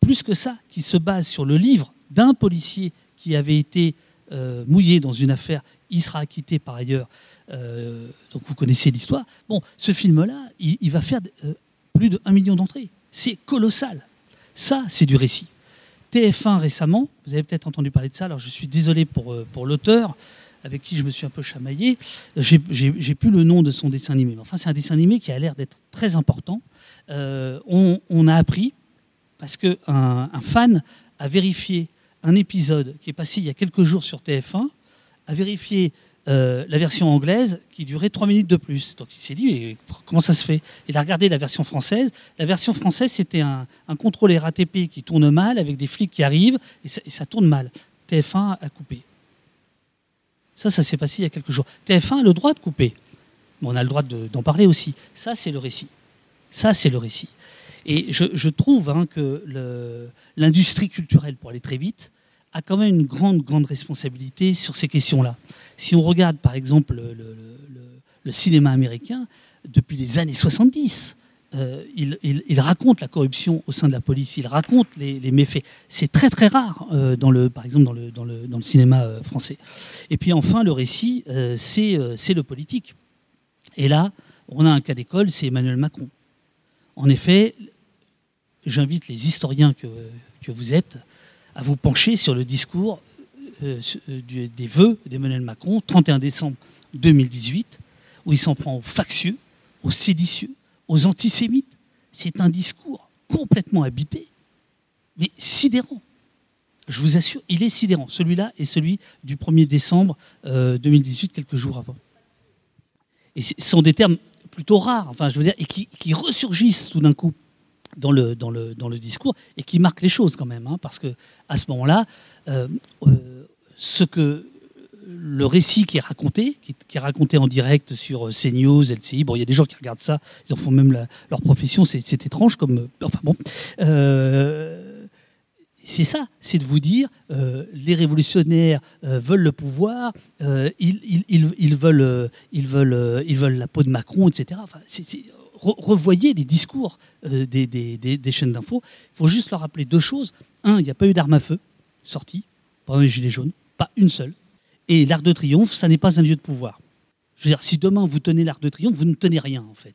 plus que ça, qui se base sur le livre d'un policier qui avait été euh, mouillé dans une affaire, il sera acquitté par ailleurs, euh, donc vous connaissez l'histoire. Bon, ce film-là, il, il, va faire plus de 1 million d'entrées. C'est colossal. Ça, c'est du récit. TF1 récemment, vous avez peut-être entendu parler de ça, alors je suis désolé pour, euh, pour l'auteur, avec qui je me suis un peu chamaillé. J'ai plus le nom de son dessin animé, enfin c'est un dessin animé qui a l'air d'être très important. Euh, on, a appris, parce qu'un un fan a vérifié un épisode qui est passé il y a quelques jours sur TF1, a vérifié euh, la version anglaise qui durait trois minutes de plus. Donc il s'est dit, comment ça se fait? Il a regardé la version française. La version française, c'était un, contrôle RATP qui tourne mal, avec des flics qui arrivent, et ça, tourne mal. TF1 a coupé. Ça, ça s'est passé il y a quelques jours. TF1 a le droit de couper. Mais on a le droit d'en parler aussi. Ça, c'est le récit. Ça, c'est le récit. Et je, trouve hein, que l'industrie culturelle, pour aller très vite, a quand même une grande, grande responsabilité sur ces questions-là. Si on regarde par exemple le, cinéma américain, depuis les années 70, euh, il, raconte la corruption au sein de la police, il raconte les, méfaits. C'est très très rare, euh, dans le, par exemple dans le, dans le, dans le cinéma euh, français. Et puis enfin, le récit, c'est le politique. Et là, on a un cas d'école, c'est Emmanuel Macron. En effet, j'invite les historiens que, que vous êtes à vous pencher sur le discours euh, euh, des vœux d'Emmanuel Macron, 31 décembre 2018, où il s'en prend aux factieux, aux séditieux, aux antisémites. C'est un discours complètement habité, mais sidérant. Je vous assure, il est sidérant. Celui-là est celui du 1er décembre 2018, euh, quelques jours avant. Et ce sont des termes plutôt rares, enfin, je veux dire, et qui, qui ressurgissent tout d'un coup dans le, dans, le, dans le discours et qui marquent les choses quand même, hein, parce que à ce moment-là, ce que le récit qui est raconté, qui, est raconté en direct sur euh, CNews, LCI, bon, il y a des gens qui regardent ça, ils en font même leur profession, c'est étrange comme. Enfin bon. Euh, c'est ça, c'est de vous dire, euh, les révolutionnaires euh, veulent le pouvoir, euh, ils, ils, veulent, ils, veulent, ils veulent la peau de Macron, etc. Enfin, revoyez les discours des, des, chaînes d'infos. Il faut juste leur rappeler deux choses. Un, il n'y a pas eu d'armes à feu sortie pendant les Gilets jaunes, pas une seule. Et l'Arc de Triomphe, ça n'est pas un lieu de pouvoir. Je veux dire, si demain vous tenez l'Arc de Triomphe, vous ne tenez rien en fait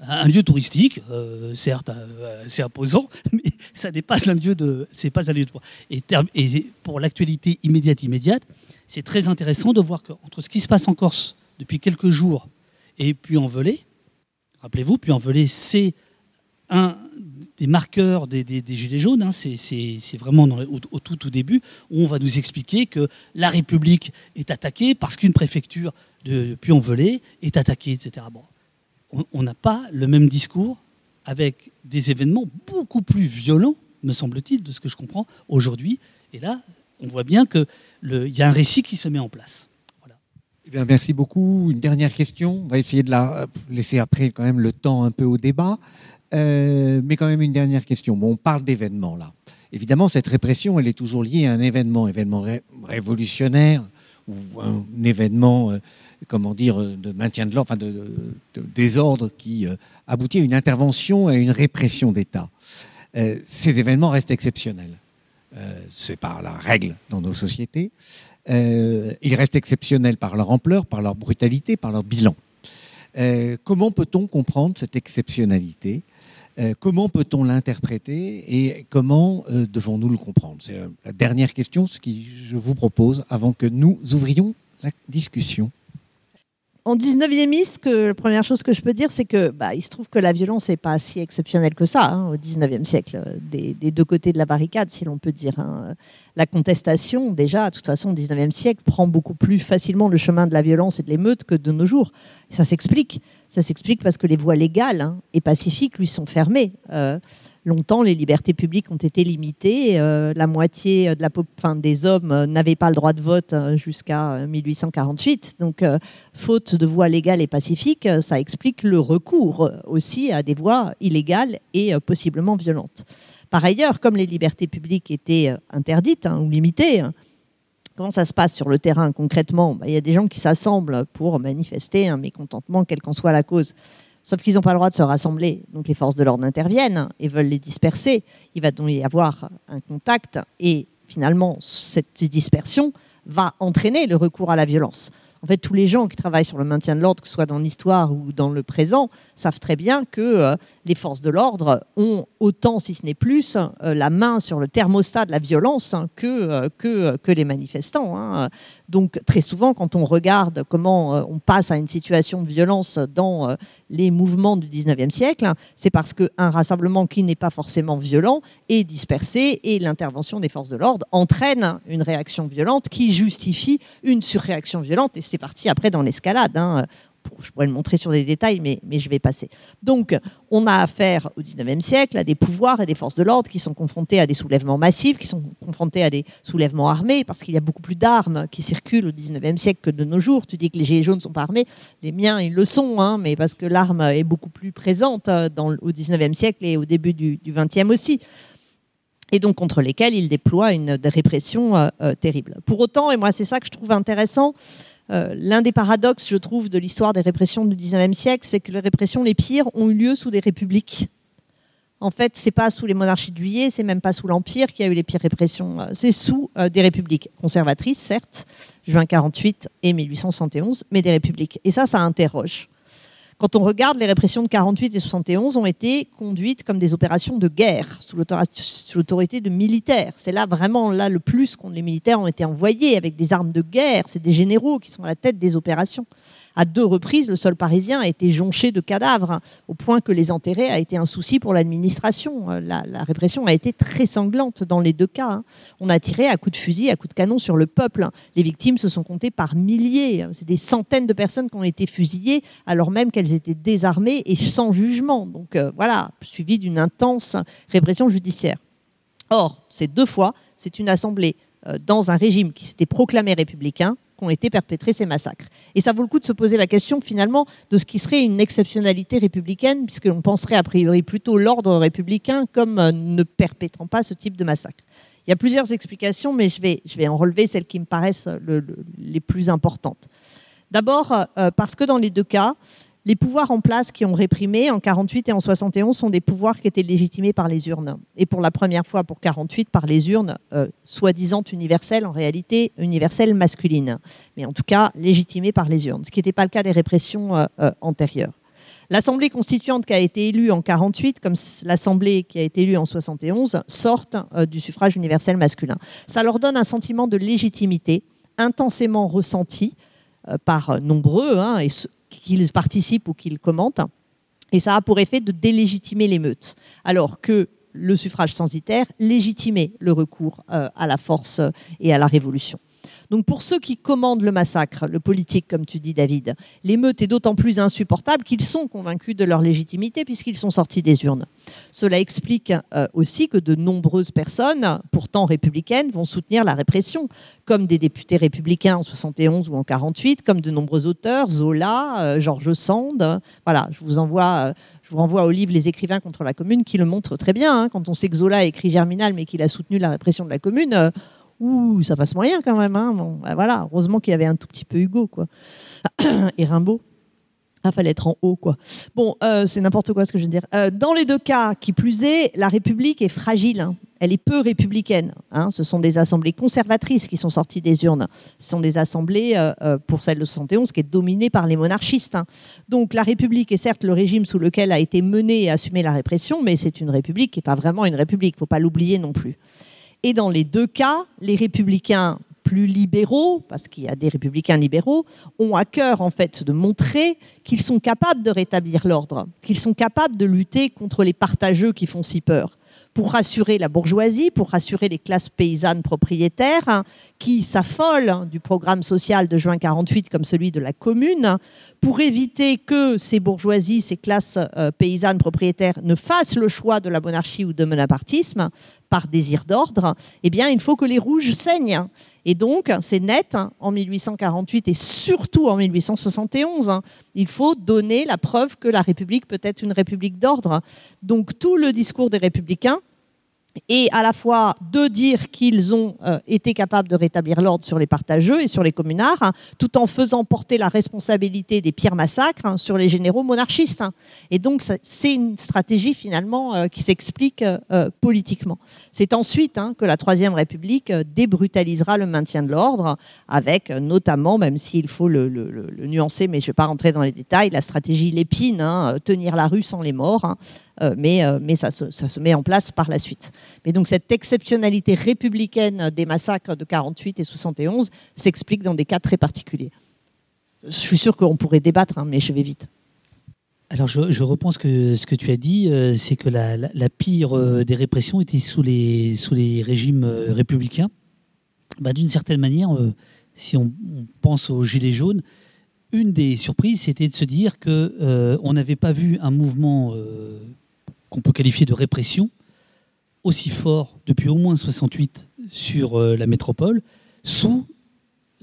un lieu touristique, euh, certes, euh, c'est imposant, mais ça n'est pas un lieu de, c'est pas un lieu de et, et pour l'actualité immédiate, immédiate, c'est très intéressant de voir qu'entre ce qui se passe en Corse depuis quelques jours et puis en Velay, rappelez-vous, puis en Velay, c'est un des marqueurs des, Gilets jaunes, hein, c'est, vraiment au, tout, tout début, où on va nous expliquer que la République est attaquée parce qu'une préfecture de Puy-en-Velay est attaquée, etc. Bon, on n'a pas le même discours avec des événements beaucoup plus violents, me semble-t-il, de ce que je comprends aujourd'hui. Et là, on voit bien qu'il y a un récit qui se met en place. Eh merci beaucoup. Une dernière question. On va essayer de la laisser après quand même le temps un peu au débat. Euh, mais quand même une dernière question. On parle d'événements là. Évidemment, cette répression, elle est toujours liée à un événement, événement révolutionnaire ou un événement euh, comment dire, euh, de maintien de l'ordre, enfin de, désordre qui euh, aboutit à une intervention et à une répression d'État. Euh, ces événements restent exceptionnels. c'est par la règle dans nos sociétés. Ils restent exceptionnels par leur ampleur, par leur brutalité, par leur bilan. comment peut-on comprendre cette exceptionnalité? Comment peut-on l'interpréter? Et comment devons-nous le comprendre? C'est la dernière question, ce que je vous propose avant que nous ouvrions la discussion en 19e que la première chose que je peux dire, c'est que bah, il se trouve que la violence n'est pas si exceptionnelle que ça hein, au 19e siècle, des, deux côtés de la barricade, si l'on peut dire. Hein. La contestation, déjà, de toute façon, au 19e siècle, prend beaucoup plus facilement le chemin de la violence et de l'émeute que de nos jours. ça s'explique. Ça s'explique parce que les voies légales hein, et pacifiques lui sont fermées. Euh, longtemps, les libertés publiques ont été limitées. Euh, la moitié de la, des hommes euh, n'avaient pas le droit de vote euh, jusqu'à 1848. Donc, faute de voies légales et pacifiques, ça explique le recours aussi à des voies illégales et possiblement violentes. Par ailleurs, comme les libertés publiques étaient interdites hein, ou limitées, hein, comment ça se passe sur le terrain concrètement? Bah, Il y a des gens qui s'assemblent pour manifester un mécontentement, quelle qu'en soit la cause. Sauf qu'ils n'ont pas le droit de se rassembler. Donc les forces de l'ordre interviennent et veulent les disperser. Il va donc y avoir un contact et finalement cette dispersion va entraîner le recours à la violence. En fait, tous les gens qui travaillent sur le maintien de l'ordre, que ce soit dans l'histoire ou dans le présent, savent très bien que euh, les forces de l'ordre ont autant, si ce n'est plus, euh, la main sur le thermostat de la violence hein, que, euh, que, les manifestants. Hein. Donc, très souvent, quand on regarde comment on passe à une situation de violence dans les mouvements du 19e siècle, c'est parce qu'un rassemblement qui n'est pas forcément violent est dispersé et l'intervention des forces de l'ordre entraîne une réaction violente qui justifie une surréaction violente. C'est parti après dans l'escalade. Hein je pourrais le montrer sur des détails, mais, je vais passer. Donc, on a affaire au XIXe siècle à des pouvoirs et des forces de l'ordre qui sont confrontés à des soulèvements massifs, qui sont confrontés à des soulèvements armés, parce qu'il y a beaucoup plus d'armes qui circulent au XIXe siècle que de nos jours. Tu dis que les gilets jaunes ne sont pas armés, les miens, ils le sont, hein, mais parce que l'arme est beaucoup plus présente euh, au XIXe siècle et au début du XXe aussi et donc contre lesquels ils déploient une répression euh, euh, terrible. Pour autant, et moi c'est ça que je trouve intéressant, euh, l'un des paradoxes, je trouve, de l'histoire des répressions du XIXe siècle, c'est que les répressions les pires ont eu lieu sous des républiques. En fait, c'est pas sous les monarchies de Juillet, c'est même pas sous l'Empire qu'il y a eu les pires répressions. Euh, c'est sous euh, des républiques conservatrices, certes, juin 48 et 1871, mais des républiques. Et ça, ça interroge quand on regarde, les répressions de 48 et 71 ont été conduites comme des opérations de guerre sous l'autorité de militaires. C'est là vraiment là le plus qu'on les militaires ont été envoyés avec des armes de guerre. C'est des généraux qui sont à la tête des opérations. À deux reprises, le sol parisien a été jonché de cadavres, hein, au point que les enterrer a été un souci pour l'administration. Euh, la, répression a été très sanglante dans les deux cas. Hein. On a tiré à coups de fusil, à coups de canon sur le peuple. Hein. Les victimes se sont comptées par milliers. C'est des centaines de personnes qui ont été fusillées, alors même qu'elles étaient désarmées et sans jugement. Donc euh, voilà, suivi d'une intense répression judiciaire. Or, ces deux fois, c'est une assemblée euh, dans un régime qui s'était proclamé républicain qu'ont été perpétrés ces massacres. Et ça vaut le coup de se poser la question finalement de ce qui serait une exceptionnalité républicaine, puisqu'on penserait a priori plutôt l'ordre républicain comme euh, ne perpétrant pas ce type de massacre. Il y a plusieurs explications, mais je vais, je vais en relever celles qui me paraissent les plus importantes. D'abord, euh, parce que dans les deux cas, les pouvoirs en place qui ont réprimé en 48 et en 71 sont des pouvoirs qui étaient légitimés par les urnes. Et pour la première fois, pour 48, par les urnes, euh, soi-disant universelles, en réalité universelles masculines. Mais en tout cas, légitimées par les urnes, ce qui n'était pas le cas des répressions euh, euh, antérieures. L'Assemblée constituante qui a été élue en 48, comme l'Assemblée qui a été élue en 71, sortent du suffrage universel masculin. Ça leur donne un sentiment de légitimité intensément ressenti par nombreux, hein, et qu'ils participent ou qu'ils commentent. Et ça a pour effet de délégitimer l'émeute. Alors que le suffrage censitaire légitimait le recours euh, à la force et à la révolution. Donc pour ceux qui commandent le massacre, le politique, comme tu dis David, l'émeute est d'autant plus insupportable qu'ils sont convaincus de leur légitimité puisqu'ils sont sortis des urnes. Cela explique euh, aussi que de nombreuses personnes, pourtant républicaines, vont soutenir la répression, comme des députés républicains en 71 ou en 48, comme de nombreux auteurs, Zola, euh, Georges Sand. Voilà, je vous envoie... Euh, je vous renvoie au livre Les écrivains contre la commune qui le montre très bien. Hein. quand on sait que Zola a écrit Germinal mais qu'il a soutenu la répression de la commune, ouh, ça passe moyen quand même. Hein. Bon, bah voilà, heureusement qu'il y avait un tout petit peu Hugo, quoi. Et Rimbaud. Ah, fallait être en haut, quoi. Bon, euh, c'est n'importe quoi ce que je veux dire. Euh, dans les deux cas, qui plus est, la République est fragile. Hein. Elle est peu républicaine. Hein. Ce sont des assemblées conservatrices qui sont sorties des urnes. Ce sont des assemblées, euh, pour celle de 71, qui est dominée par les monarchistes. Donc la République est certes le régime sous lequel a été menée et assumée la répression, mais c'est une République qui n'est pas vraiment une République. Il ne faut pas l'oublier non plus. Et dans les deux cas, les républicains plus libéraux, parce qu'il y a des républicains libéraux, ont à cœur de montrer qu'ils sont capables de rétablir l'ordre, qu'ils sont capables de lutter contre les partageux qui font si peur. Pour rassurer la bourgeoisie, pour rassurer les classes paysannes propriétaires hein, qui s'affolent hein, du programme social de juin 48 comme celui de la commune, pour éviter que ces bourgeoisies, ces classes euh, paysannes propriétaires ne fassent le choix de la monarchie ou de monapartisme par désir d'ordre, eh bien, il faut que les rouges saignent. Et donc, c'est net, hein, en 1848 et surtout en 1871, il faut donner la preuve que la République peut être une République d'ordre. Donc, tout le discours des républicains et à la fois de dire qu'ils ont euh, été capables de rétablir l'ordre sur les partageux et sur les communards, hein, tout en faisant porter la responsabilité des pires massacres hein, sur les généraux monarchistes. Hein. Et donc, c'est une stratégie finalement euh, qui s'explique euh, politiquement. C'est ensuite que la Troisième République débrutalisera le maintien de l'ordre, avec notamment, même s'il faut le, nuancer, mais je ne vais pas rentrer dans les détails, la stratégie Lépine, tenir la rue sans les morts. Mais, ça, se, met en place par la suite. Mais donc cette exceptionnalité républicaine des massacres de 48 et 71 s'explique dans des cas très particuliers. Je suis sûr qu'on pourrait débattre, hein, mais je vais vite. Alors je, reprends ce que, ce que tu as dit, euh, c'est que la, pire des répressions était sous les, sous les régimes républicains. Bah, D'une certaine manière, si on, on, pense aux Gilets jaunes, une des surprises, c'était de se dire qu'on n'avait pas vu un mouvement qu'on peut qualifier de répression, aussi fort depuis au moins 68 sur euh, la métropole, sous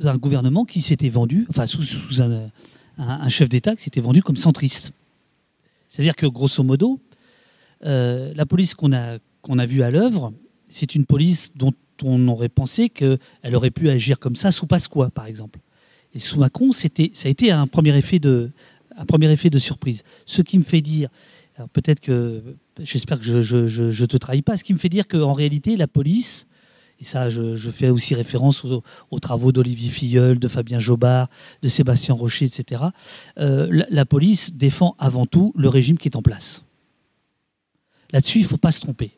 un gouvernement qui s'était vendu, enfin sous, un, chef d'État qui s'était vendu comme centriste. C'est-à-dire que grosso modo, euh, la police qu'on a, a vue à l'œuvre, c'est une police dont on aurait pensé qu'elle aurait pu agir comme ça sous Pasqua, par exemple. Et sous Macron, ça a été un premier effet de, un premier effet de surprise. Ce qui me fait dire, peut-être que, j'espère que je ne te trahis pas, ce qui me fait dire qu'en réalité, la police, et ça je, fais aussi référence aux, travaux d'Olivier Filleul, de Fabien Jobard, de Sébastien Rocher, etc., euh, la, police défend avant tout le régime qui est en place. Là-dessus, il ne faut pas se tromper.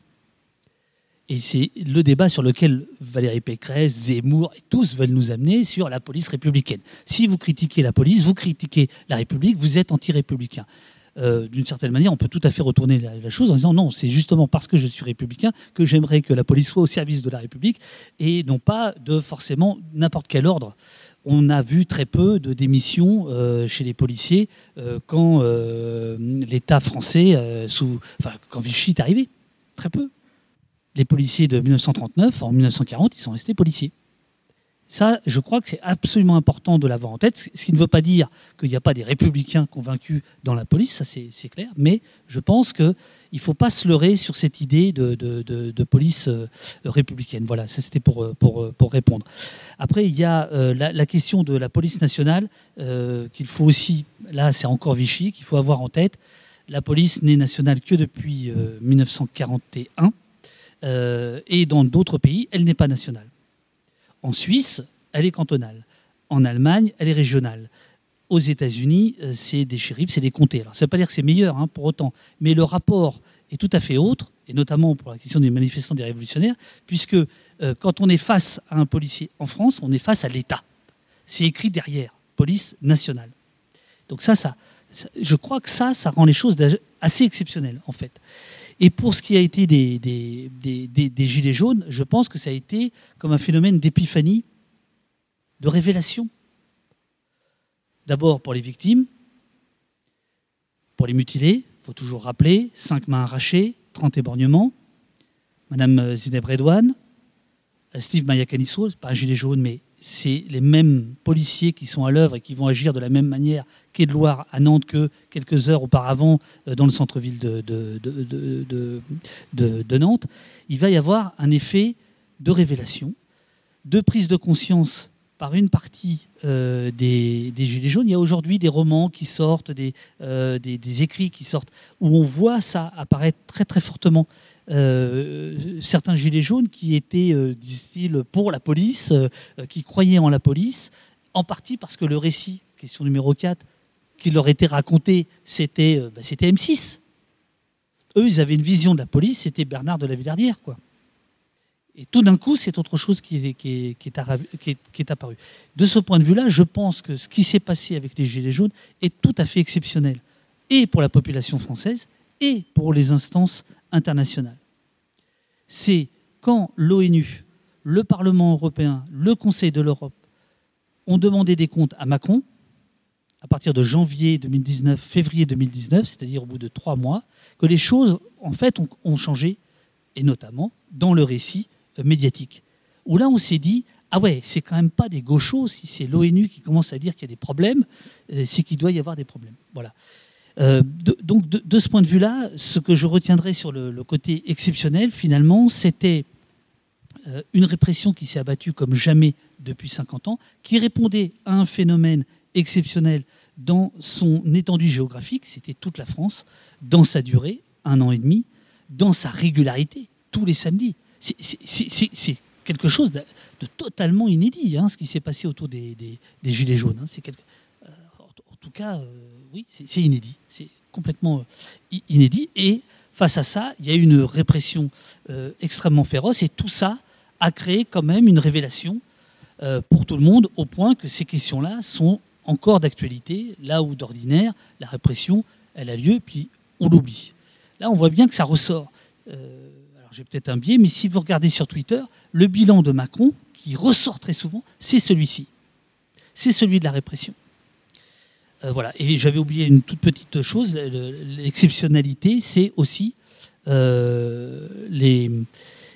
Et c'est le débat sur lequel Valérie Pécresse, Zemmour et tous veulent nous amener sur la police républicaine. Si vous critiquez la police, vous critiquez la République, vous êtes anti-républicain. Euh, d'une certaine manière, on peut tout à fait retourner la, chose en disant non, c'est justement parce que je suis républicain que j'aimerais que la police soit au service de la République et non pas de forcément n'importe quel ordre. On a vu très peu de démissions euh, chez les policiers euh, quand l'État français, sous, enfin, quand Vichy est arrivé. Très peu. Les policiers de 1939, en 1940, ils sont restés policiers. Ça, je crois que c'est absolument important de l'avoir en tête, ce qui ne veut pas dire qu'il n'y a pas des républicains convaincus dans la police, ça c'est clair, mais je pense qu'il ne faut pas se leurrer sur cette idée de, police euh, républicaine. Voilà, ça c'était pour, pour, pour, répondre. Après, il y a euh, la, question de la police nationale euh, qu'il faut aussi, là c'est encore Vichy, qu'il faut avoir en tête. La police n'est nationale que depuis 1941 et dans d'autres pays, elle n'est pas nationale. En Suisse, elle est cantonale. En Allemagne, elle est régionale. Aux États-Unis, euh, c'est des shérifs, c'est des comtés. Alors, ça ne veut pas dire que c'est meilleur hein, pour autant, mais le rapport est tout à fait autre, et notamment pour la question des manifestants des révolutionnaires, puisque euh, quand on est face à un policier en France, on est face à l'État. C'est écrit derrière, police nationale. Donc ça, ça, je crois que ça, ça rend les choses assez exceptionnelles, en fait. Et pour ce qui a été des, des, Gilets jaunes, je pense que ça a été comme un phénomène d'épiphanie, de révélation. D'abord pour les victimes, pour les mutilés, il faut toujours rappeler, cinq mains arrachées, 30 éborgnements. Madame Zineb Redouane, Steve Mayakaniso, n'est pas un gilet jaune, mais c'est les mêmes policiers qui sont à l'œuvre et qui vont agir de la même manière de Loire à Nantes que quelques heures auparavant euh, dans le centre-ville de, Nantes, il va y avoir un effet de révélation, de prise de conscience par une partie euh, des, Gilets jaunes. Il y a aujourd'hui des romans qui sortent, des, euh, écrits qui sortent, où on voit ça apparaître très très fortement. certains gilets jaunes qui étaient, disent-ils, pour la police, qui croyaient en la police, en partie parce que le récit, question numéro 4, qui leur était raconté, c'était euh, bah, c'était M6. Eux, ils avaient une vision de la police, c'était Bernard de la Villardière, quoi. Et tout d'un coup, c'est autre chose qui est, qui, apparu. De ce point de vue-là, je pense que ce qui s'est passé avec les Gilets jaunes est tout à fait exceptionnel, et pour la population française, et pour les instances internationales. C'est quand l'ONU, le Parlement européen, le Conseil de l'Europe ont demandé des comptes à Macron, à partir de janvier 2019, février 2019, c'est-à-dire au bout de trois mois, que les choses, en fait, ont, changé, et notamment dans le récit médiatique. Où là, on s'est dit, ah ouais, c'est quand même pas des gauchos, si c'est l'ONU qui commence à dire qu'il y a des problèmes, euh, c'est qu'il doit y avoir des problèmes. Voilà. Euh, donc, de, ce point de vue-là, ce que je retiendrai sur le, côté exceptionnel, finalement, c'était une répression qui s'est abattue comme jamais depuis 50 ans, qui répondait à un phénomène exceptionnel dans son étendue géographique, c'était toute la France, dans sa durée, un an et demi, dans sa régularité, tous les samedis. C'est quelque chose de, totalement inédit, hein, ce qui s'est passé autour des, Gilets jaunes. Hein. Euh, en tout cas, euh, oui, c'est inédit. C'est complètement euh, inédit. Et face à ça, il y a eu une répression extrêmement féroce. Et tout ça a créé quand même une révélation pour tout le monde, au point que ces questions-là sont encore d'actualité, là où d'ordinaire, la répression, elle a lieu, puis on l'oublie. Là, on voit bien que ça ressort. J'ai peut-être un biais, mais si vous regardez sur Twitter, le bilan de Macron, qui ressort très souvent, c'est celui-ci. C'est celui de la répression. Euh, voilà. Et j'avais oublié une toute petite chose, l'exceptionnalité, c'est aussi euh, les,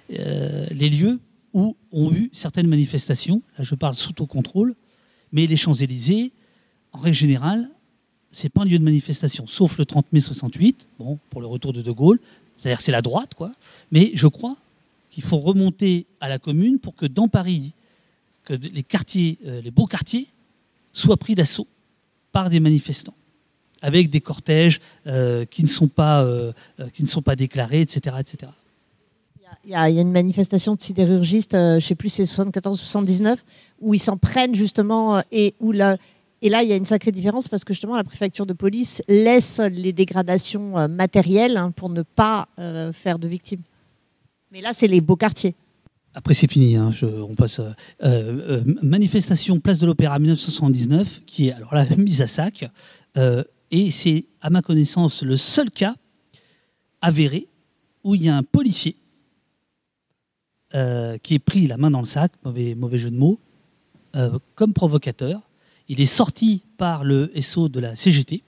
les lieux où ont eu certaines manifestations, là je parle sous contrôle, mais les Champs-Élysées, en règle générale, c'est pas un lieu de manifestation, sauf le 30 mai 68, bon, pour le retour de De Gaulle. C'est-à-dire c'est la droite, quoi. Mais je crois qu'il faut remonter à la commune pour que dans Paris, que les quartiers, euh, les beaux quartiers, soient pris d'assaut par des manifestants, avec des cortèges euh, qui, ne sont pas, euh, qui ne sont pas déclarés, etc. etc. Il y, a, une manifestation de sidérurgistes, je ne sais plus, c'est 74-79, où ils s'en prennent justement et où la, et là, il y a une sacrée différence parce que justement, la préfecture de police laisse les dégradations euh, matérielles hein, pour ne pas euh, faire de victimes. Mais là, c'est les beaux quartiers. Après, c'est fini. Hein, on passe. Euh, manifestation Place de l'Opéra 1979, qui est alors là mise à sac. et c'est, à ma connaissance, le seul cas avéré où il y a un policier qui est pris la main dans le sac, mauvais, mauvais jeu de mots, comme provocateur il est sorti par le SO de la CGT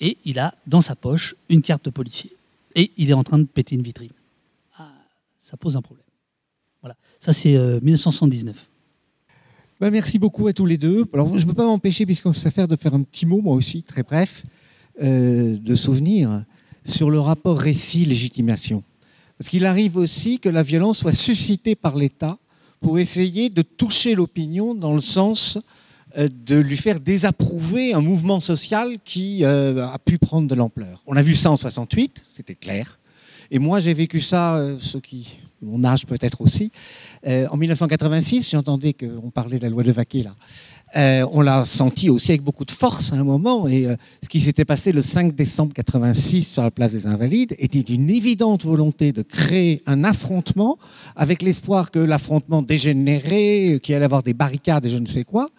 et il a dans sa poche une carte de policier. Et il est en train de péter une vitrine. Ah, ça pose un problème. Voilà. Ça, c'est 1979. Euh, Ben, merci beaucoup à tous les deux. Alors, je ne peux pas m'empêcher, puisqu'on s'affaire de faire un petit mot, moi aussi, très bref, euh, de souvenir sur le rapport récit-légitimation. Parce qu'il arrive aussi que la violence soit suscitée par l'État pour essayer de toucher l'opinion dans le sens de lui faire désapprouver un mouvement social qui euh, a pu prendre de l'ampleur. On a vu ça en 68, c'était clair. Et moi, j'ai vécu ça, euh, ceux qui, mon âge peut-être aussi, en 1986, j'entendais qu'on parlait de la loi de Vaquet là. Euh, on l'a senti aussi avec beaucoup de force à un moment. Et euh, ce qui s'était passé le 5 décembre 86 sur la place des Invalides était une évidente volonté de créer un affrontement avec l'espoir que l'affrontement dégénérait, qu'il allait avoir des barricades et je ne sais quoi.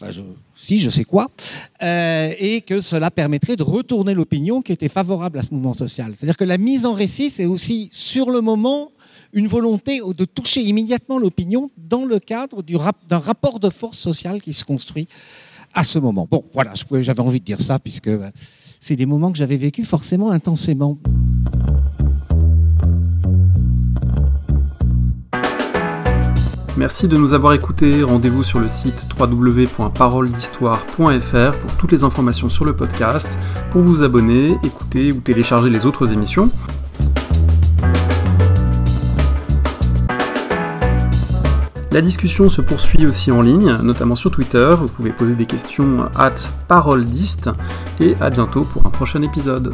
Enfin, je, si, je sais quoi. Euh, et que cela permettrait de retourner l'opinion qui était favorable à ce mouvement social. C'est-à-dire que la mise en récit, c'est aussi sur le moment une volonté de toucher immédiatement l'opinion dans le cadre d'un rapport de force sociale qui se construit à ce moment. Bon, voilà, j'avais envie de dire ça puisque euh, c'est des moments que j'avais vécu forcément intensément. Merci de nous avoir écoutés. Rendez-vous sur le site www.paroledhistoire.fr pour toutes les informations sur le podcast, pour vous abonner, écouter ou télécharger les autres émissions. La discussion se poursuit aussi en ligne, notamment sur Twitter. Vous pouvez poser des questions at parolediste et à bientôt pour un prochain épisode.